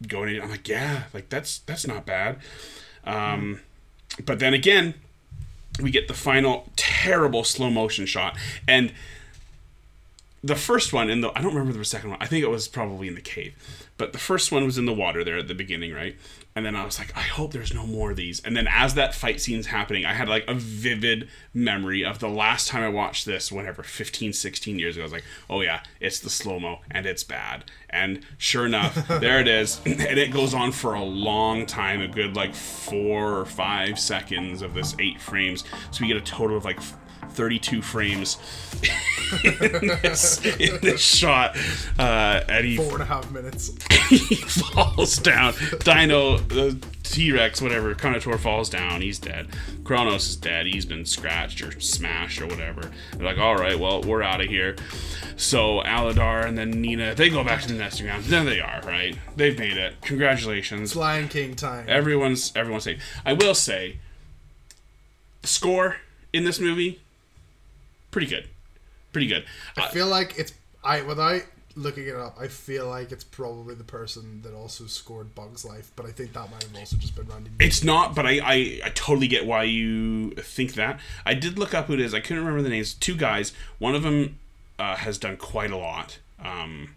going. In. I'm like, yeah, like that's that's not bad. Um, but then again, we get the final terrible slow motion shot and the first one in the I don't remember the second one. I think it was probably in the cave. But the first one was in the water there at the beginning, right? And then I was like, I hope there's no more of these. And then as that fight scene's happening, I had like a vivid memory of the last time I watched this, whenever 15, 16 years ago. I was like, oh yeah, it's the slow mo and it's bad. And sure enough, there it is. and it goes on for a long time, a good like four or five seconds of this eight frames. So we get a total of like 32 frames in, this, in this shot. Uh, and he, Four and a half minutes. he falls down. Dino, the T Rex, whatever, Carnotaur falls down. He's dead. Kronos is dead. He's been scratched or smashed or whatever. They're like, all right, well, we're out of here. So Aladar and then Nina, they go back to the nesting ground. There they are, right? They've made it. Congratulations. It's Lion King time. Everyone's everyone's safe. I will say, the score in this movie, pretty good, pretty good. I Uh, feel like it's I without looking it up. I feel like it's probably the person that also scored Bugs Life, but I think that might have also just been Randy. It's not, but I, I I totally get why you think that. I did look up who it is. I couldn't remember the names. Two guys. One of them uh, has done quite a lot. Um,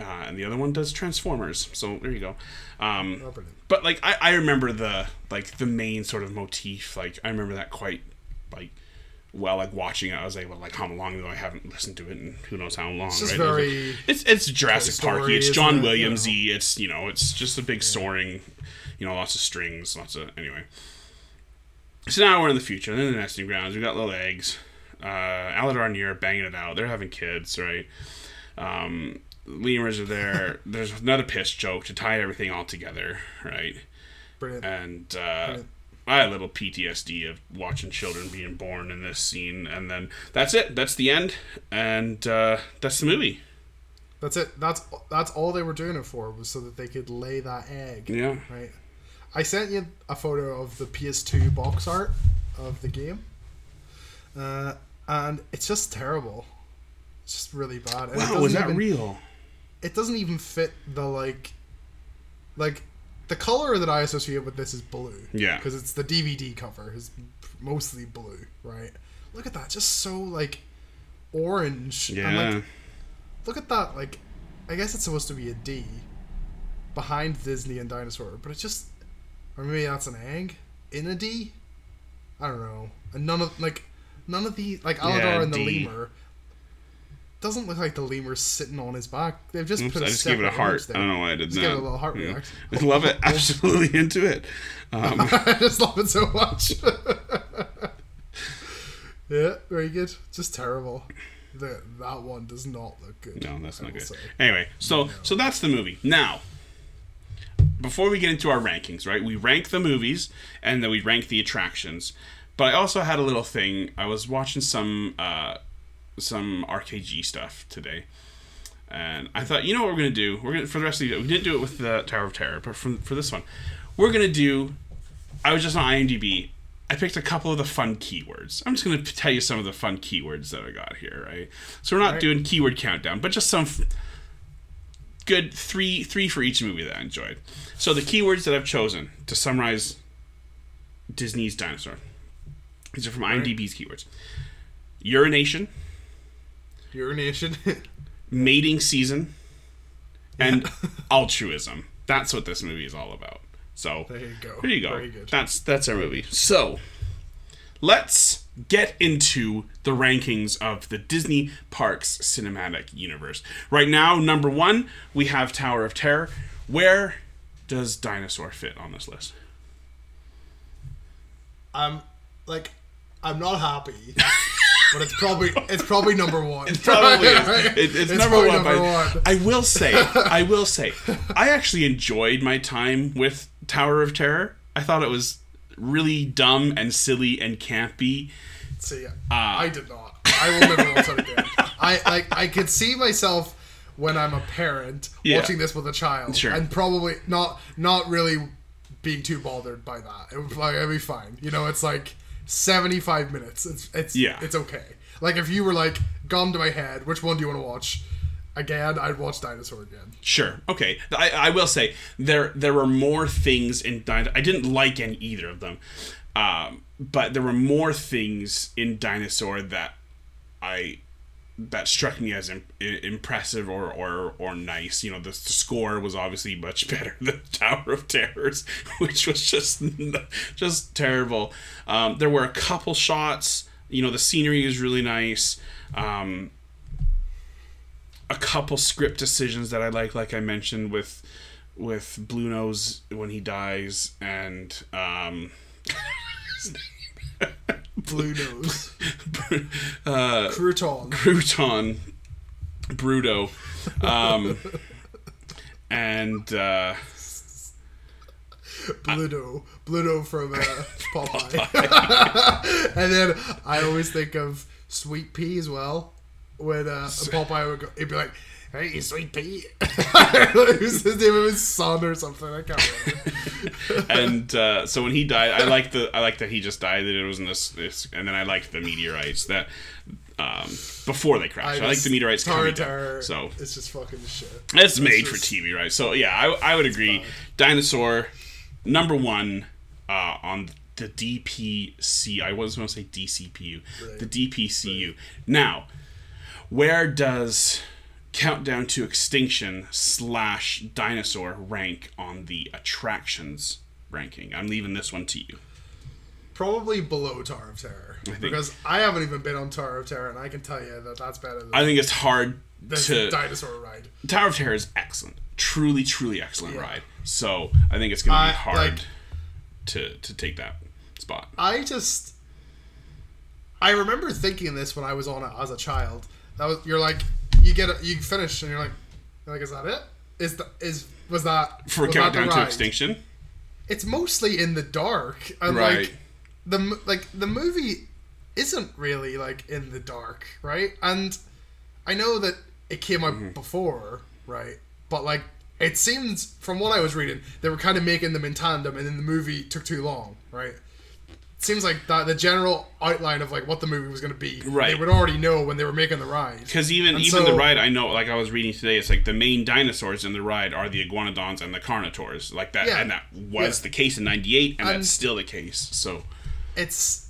uh, and the other one does Transformers. So there you go. Um, Oh, but like I, I remember the like the main sort of motif like i remember that quite like well like watching it i was able well like how long ago i haven't listened to it? And who knows how long It's right? very it's it's jurassic Story, parky. it's john it? williamsy. It's you know it's just a big soaring you know lots of strings lots of anyway. So now we're in the future they're in the nesting grounds. We got little eggs. Uh aladar and Yer banging it out. They're having kids right? Um lemurs are there. There's another piss joke to tie everything all together right? Brilliant. and uh, I had a little PTSD of watching children being born in this scene, and then that's it. That's the end, and uh, that's the movie. That's it. That's that's all they were doing it for was so that they could lay that egg. Yeah. Right. I sent you a photo of the PS2 box art of the game, uh, and it's just terrible. It's just really bad. And Wow, was that even- real? It doesn't even fit the like, like the color that I associate with this is blue. Yeah. Because it's the DVD cover is mostly blue, right? Look at that, just so like orange. And, Yeah. like, look at that like i guess it's supposed to be a d behind disney and dinosaur but it's just or maybe that's an egg in a d i don't know and none of like none of the like aladar Yeah, and the D. lemur doesn't look like the lemur's sitting on his back they've just Oops, put I a just gave it a heart. I don't know why I did Just that. give it a little heart Yeah. reaction. I love it. Absolutely into it. Um, i just love it so much yeah very good just terrible the, that one does not look good no, that's I not good. say. Anyway, so so that's the movie. Now, before we get into our rankings, right? We rank the movies and then we rank the attractions. But I also had a little thing. I was watching some uh, some RKG stuff today, and I thought, you know what we're gonna do? We're gonna for the rest of the we didn't do it with the Tower of Terror, but for for this one, we're gonna do. I was just on IMDb. I picked a couple of the fun keywords. I'm just going to tell you some of the fun keywords that I got here, right? So we're not Right. doing keyword countdown, but just some f- good three three for each movie that I enjoyed. So the keywords that I've chosen to summarize Disney's dinosaur. These are from IMDb's keywords. Urination, urination mating season, and altruism. That's what this movie is all about. So there you go there you go. very good That's that's our movie. So let's get into the rankings of the Disney Parks cinematic universe. Right now, number one, we have Tower of Terror. Where does Dinosaur fit on this list? I'm like, I'm not happy, but it's probably it's probably number one. It's Probably. It- it's, number probably one. number one. I will say, I will say, I actually enjoyed my time with Tower of Terror. I thought it was really dumb and silly and campy. See, Ah. I did not. I will never watch it again. I like I could see myself when I'm a parent Yeah. watching this with a child, Sure. and probably not not really being too bothered by that. It would like it'd be fine. You know, it's like seventy five minutes. It's it's Yeah. it's okay. Like if you were like gone to my head, which one do you want to watch? Again, I'd watch Dinosaur again. Sure. Okay. I, I will say there there were more things in Dinosaur. I didn't like any either of them, um, but there were more things in Dinosaur that I that struck me as im- i- impressive or, or or nice. You know, the, the score was obviously much better than Tower of Terrors, which was just just terrible. Um, there were a couple shots. You know, the scenery is really nice. Um, a couple script decisions that I like, like I mentioned with with Blue Nose when he dies, and um, Blue nose, uh, crouton. Crouton, Bruto, um, and uh, Bluto, Bluto from uh, Popeye. and then I always think of Sweet Pea as well. When uh, Popeye would go, he'd be like, "Hey, Sweet Pea." was the name of his son or something. I can't remember. and uh, so when he died, I like the I like that he just died. That it wasn't this, this and then I liked the meteorites that um, before they crashed. I, like the meteorites coming down. So it's just fucking shit. It's made just- for TV, right? So yeah, I, I would agree. Dinosaur, number one uh, on the DPC. I was going to say DCPU, the DPCU. Now, where does Countdown to Extinction slash Dinosaur rank on the attractions ranking? I'm leaving this one to you. Probably below Tower of Terror because I haven't even been on Tower of Terror, and I can tell you that that's better than I think it's hard to. dinosaur ride. Tower of Terror is excellent, truly, truly excellent Yeah. ride. So I think it's going to I- be hard like- to to take that spot. I just I remember thinking this when I was on it as a child. That was you're like you get it, you finish and you're like you're like is that it? Is the is was that For was Countdown to? Extinction, It's mostly in the dark and Right. like the like the movie isn't really like in the dark, right? And I know that it came out Mm-hmm. before, right? But like it seems from what I was reading, they were kind of making them in tandem, and then the movie took too long, right? Seems like that the general outline of like what the movie was going to be, Right. They would already know when they were making the ride. because even And even so- the ride, I know, like I was reading today, it's like the main dinosaurs in the ride are the iguanodons and the carnotaurs, like that, Yeah. and that was Yeah. the case in '98, and, And- that's still the case. So it's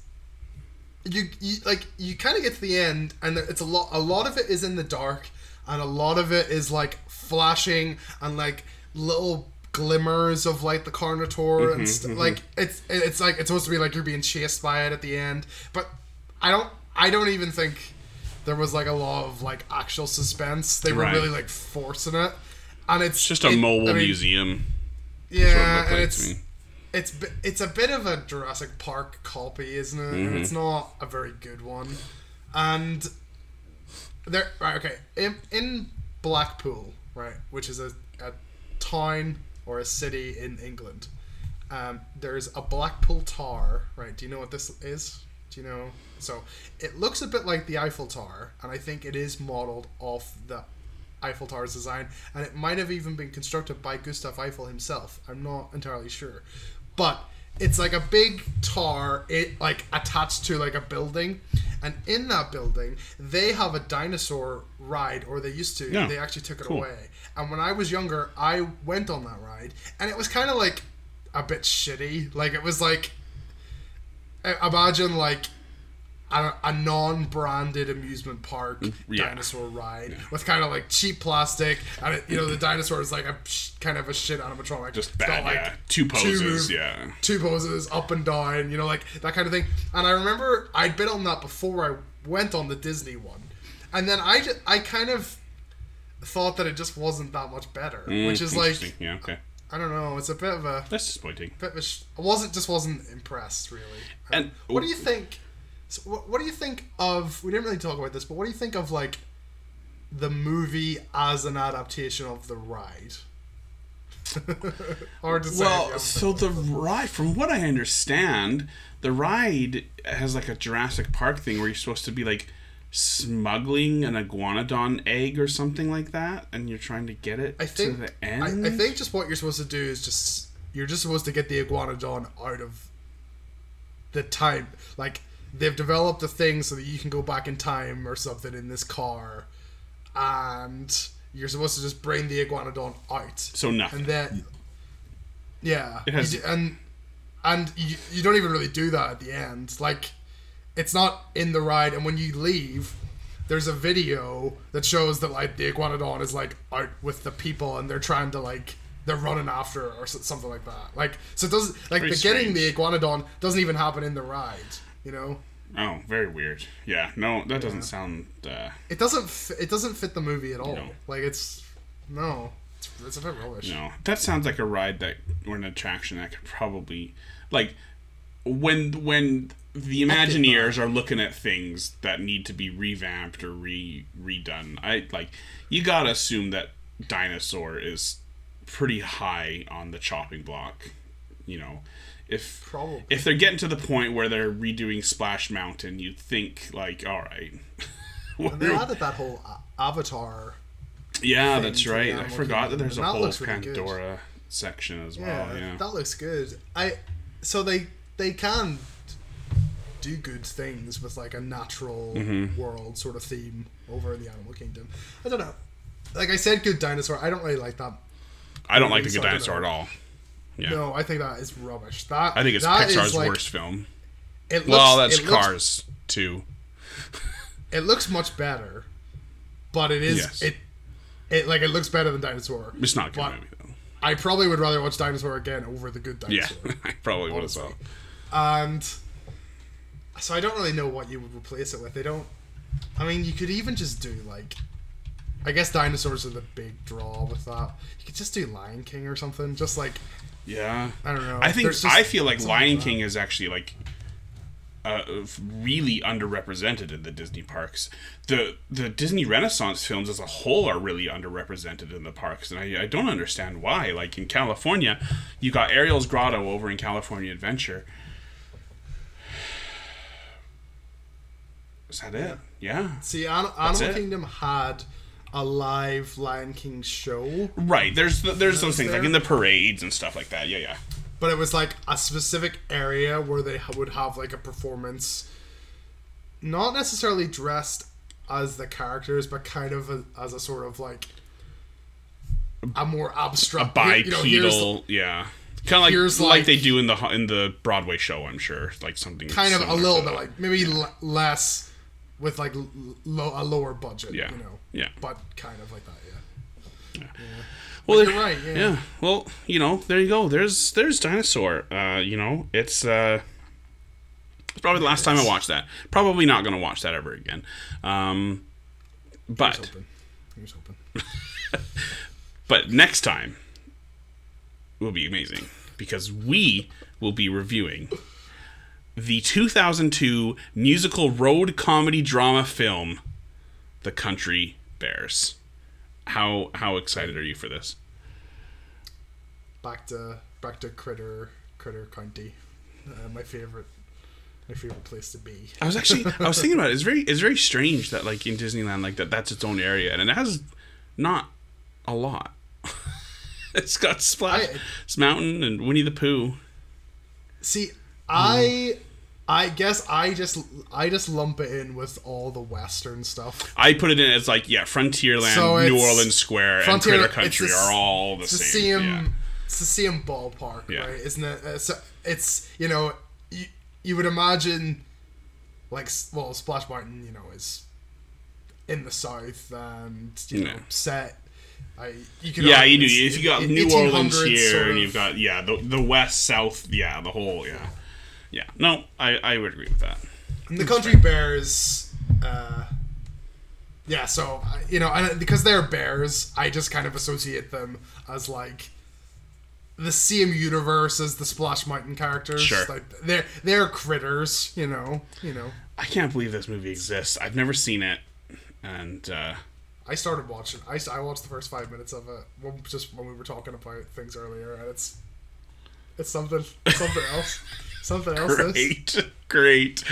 you, you like you kind of get to the end and it's a lot a lot of it is in the dark and a lot of it is like flashing and like little glimmers of like the carnotaur and st- like it's it's like it's supposed to be like you're being chased by it at the end but i don't i don't even think there was like a lot of like actual suspense they were Right. really like forcing it and it's it's just a it- mobile I mean, museum. what it yeah and it's it's it's a bit of a Jurassic Park copy, isn't it? Mm-hmm. It's not a very good one. And there, right? Okay, in, in Blackpool, right, which is a, a town or a city in England. Um, there's a Blackpool Tower, right? Do you know what this is? Do you know? So it looks a bit like the Eiffel Tower, and I think it is modeled off the Eiffel Tower's design, and it might have even been constructed by Gustave Eiffel himself. I'm not entirely sure, but it's like a big tower, it like attached to like a building, and in that building they have a dinosaur ride, or they used to. Yeah. They actually took it Cool. away. And when I was younger, I went on that ride, and it was kind of like a bit shitty. Like it was like imagine like a, a non-branded amusement park Mm, yeah. dinosaur ride with kind of like cheap plastic, and it, you know the dinosaur is like a kind of a shit animatronic. Just bad, like, yeah. Two poses, move- yeah. two poses up and down, you know, like that kind of thing. And I remember I'd been on that before I went on the Disney one, and then I just, I kind of thought that it just wasn't that much better, Mm, which is like yeah, okay, I don't know, it's a bit of a that's disappointing. bit of sh- I wasn't just wasn't impressed really. And- what do you think? So what, what do you think of? We didn't really talk about this, but what do you think of like the movie as an adaptation of the ride? Hard to say. Well, so the ride, from what I understand, the ride has like a Jurassic Park thing where you're supposed to be like smuggling an iguanodon egg or something like that, and you're trying to get it I think to the end. I think just what you're supposed to do is just you're just supposed to get the iguanodon out of the time. Like they've developed a thing so that you can go back in time or something in this car, and you're supposed to just bring the iguanodon out. So nothing. And then, yeah, It has- you and and you, you don't even really do that at the end. Like, it's not in the ride, and when you leave, there's a video that shows that like the iguanodon is like out with the people, and they're trying to like they're running after or something like that. Like, so it doesn't like the getting the iguanodon doesn't even happen in the ride. You know, Oh, very weird. Yeah, no, that doesn't sound. Uh, it doesn't it doesn't fit the movie at all. No. Like, it's no, it's, it's a bit rubbish. no, that sounds like a ride that or an attraction that could probably like when when the Imagineers are looking at things that need to be revamped or re redone. I like you gotta assume that dinosaur is pretty high on the chopping block. You know, if Probably. if they're getting to the point where they're redoing Splash Mountain, you'd think like, all right. And they added that whole Avatar Yeah, that's right. I forgot that there's a that whole looks really good. Pandora section as Yeah, well. Yeah. that looks good. I so they they can do good things with like a natural Mm-hmm. world sort of theme over in the Animal Kingdom. I don't know. Like I said, good dinosaur. I don't really like that. I don't like the Good Dinosaur at all. Yeah. No, I think that is rubbish. That I think it's Pixar's like- worst film. It looks, well, that's it looks, Cars too. It looks much better, but it is Yes. it. It like it looks better than Dinosaur. It's not a good movie though. I probably would rather watch Dinosaur again over the Good Dinosaur. Yeah, Dinosaur. I probably would as well. and so I don't really know what you would replace it with. They don't. I mean, you could even just do like, I guess dinosaurs are the big draw with that. You could just do Lion King or something. Just like Yeah. I don't know. I think I feel like Lion like King is actually like uh, really underrepresented in the Disney parks. The the Disney Renaissance films as a whole are really underrepresented in the parks, and I, I don't understand why. Like in California, you got Ariel's Grotto over in California Adventure. Is that it? Yeah. See, An- Animal it. Kingdom had a live Lion King show, Right. There's the, there's those things like in the parades and stuff like that. Yeah, yeah. but it was like a specific area where they would have like a performance, not necessarily dressed as the characters, but kind of a, as a sort of like a more abstract Bipedal. you know, yeah. Kind of like like, like- they do in the in the Broadway show. I'm sure, like something kind of a little bit like maybe l- less with like l- a lower budget, Yeah. you know, Yeah. but kind of like that, yeah. Well, But there- you're right, yeah. Well, you know, there you go. There's there's dinosaur. Uh, you know, it's uh, it's probably the last time I watched that. Probably not gonna watch that ever again. Um, but Hoping. Here's hoping. but next time will be amazing because we will be reviewing the 2002 musical road comedy drama film The Country Bears. How how excited are you for this? Back to back to Critter Critter County, uh, my favorite my favorite place to be. I was actually I was thinking about it. It's very it's very strange that like in Disneyland like that that's its own area and it has not a lot. it's got Splash I- Mountain and Winnie the Pooh. See, I I guess I just I just lump it in with all the Western stuff. I put it in as like yeah, Frontierland, So New Orleans Square, Frontier- and Critter Country s- are all the same. same. yeah. It's the same ballpark, Yeah. right? Isn't it? Uh, so it's you know you, you would imagine like well Splash Mountain you know is in the south and you know set. I you could Yeah, you do. If you got New Orleans here, sort and you've got yeah, the the west, south, yeah, the whole yeah, yeah. No, I I would agree with that. And the country bears uh yeah so you know and because they're bears i just kind of associate them as like the same universe as the splash mountain characters Sure. like they're they're critters you know you know I can't believe this movie exists. I've never seen it, and uh, i started watching i, I watched the first five minutes of it just when we were talking about things earlier and it's it's something something else something else this great, great.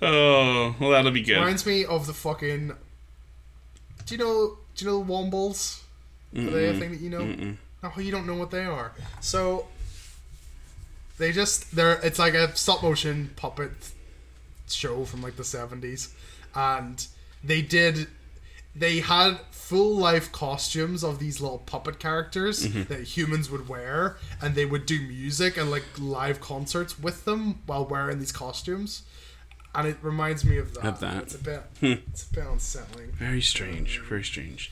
Oh, well, that'll be good. reminds me of the fucking do you know do you know the wombles? Are they a thing that you know? No you don't know what they are. So They just they're it's like a stop motion puppet show from like the seventies, and they did they had full life costumes of these little puppet characters Mm-hmm. that humans would wear, and they would do music and like live concerts with them while wearing these costumes. And it reminds me of that. Of that. Hmm. It's a bit, it's a bit unsettling. Very strange. Very strange.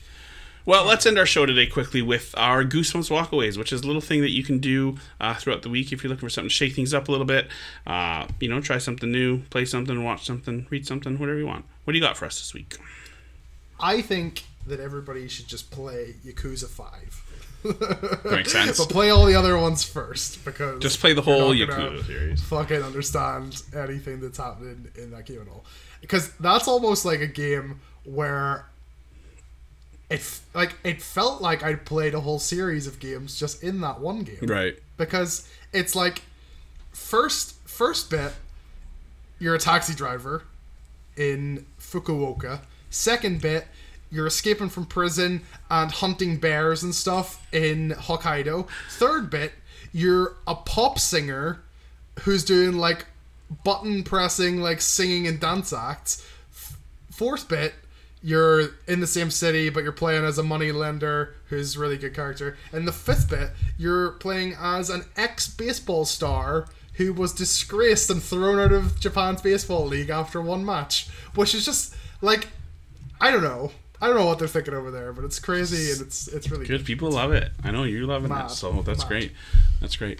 Well, let's end our show today quickly with our Goosebumps Walkaways, which is a little thing that you can do uh, throughout the week if you're looking for something to shake things up a little bit. Uh, you know, try something new, play something, watch something, read something, whatever you want. What do you got for us this week? I think that everybody should just play Yakuza Five. Makes sense. But play all the other ones first because Just play the whole Yakuza series. Fucking understand anything that's happening in that game at all, because that's almost like a game where it like it felt like I'd played a whole series of games just in that one game Right. because it's like first first bit you're a taxi driver in Fukuoka. Second bit you're escaping from prison and hunting bears and stuff in Hokkaido. Third bit you're a pop singer who's doing like button pressing like singing and dance acts. Fourth bit you're in the same city but you're playing as a money lender who's really good character and the fifth bit you're playing as an ex-baseball star who was disgraced and thrown out of japan's baseball league after one match which is just like i don't know i don't know what they're thinking over there but it's crazy and it's it's really Good. People love it. I know you're loving Mad. it, so that's Mad. great. That's great.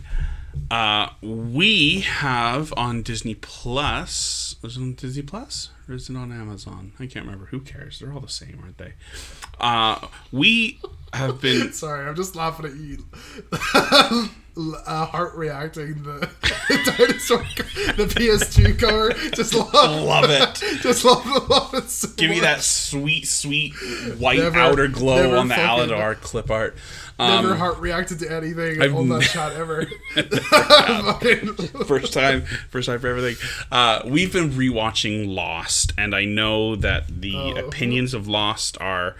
Uh, we have on Disney Plus. Is it on Disney Plus or is it on Amazon? I can't remember. Who cares? They're all the same, aren't they? Uh, we have been. Sorry, I'm just laughing at you. uh, heart reacting the, the dinosaur, the PS2 cover. Just love, Love it. Just love, love it. So Give me that sweet, sweet white Never- outer glow on the Aladar clip art. Um, Never heart reacted to anything I've on that chat ever. First time first time for everything uh, we've been rewatching lost and i know that the Oh. opinions of lost are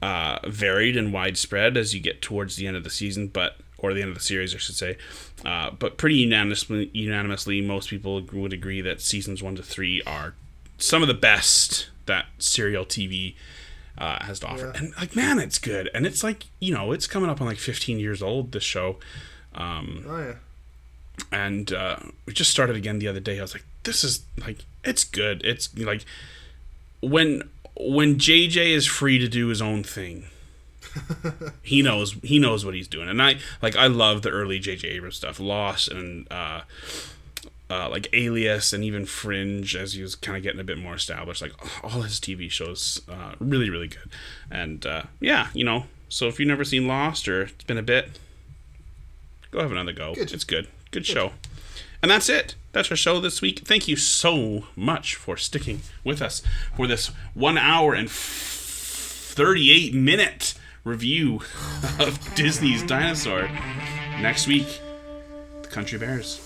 uh, varied and widespread as you get towards the end of the season but or the end of the series i should say uh, but pretty unanimously unanimously most people would agree that seasons one to three are some of the best that serial tv uh, has to offer Yeah. and like man it's good and it's like you know it's coming up on like 15 years old this show um, oh yeah. and uh, we just started again the other day. I was like, "This is like, it's good. It's like when when JJ is free to do his own thing, he knows he knows what he's doing." And I like I love the early JJ Abrams stuff, Lost and uh, uh, like Alias and even Fringe as he was kind of getting a bit more established. Like all his TV shows, uh, really really good. And uh, yeah, you know. So if you've never seen Lost or it's been a bit, go have another go. Good. It's good. Good show. And that's it. That's our show this week. Thank you so much for sticking with us for this one hour and f- 38 minute review of Disney's Dinosaur. Next week, the Country Bears.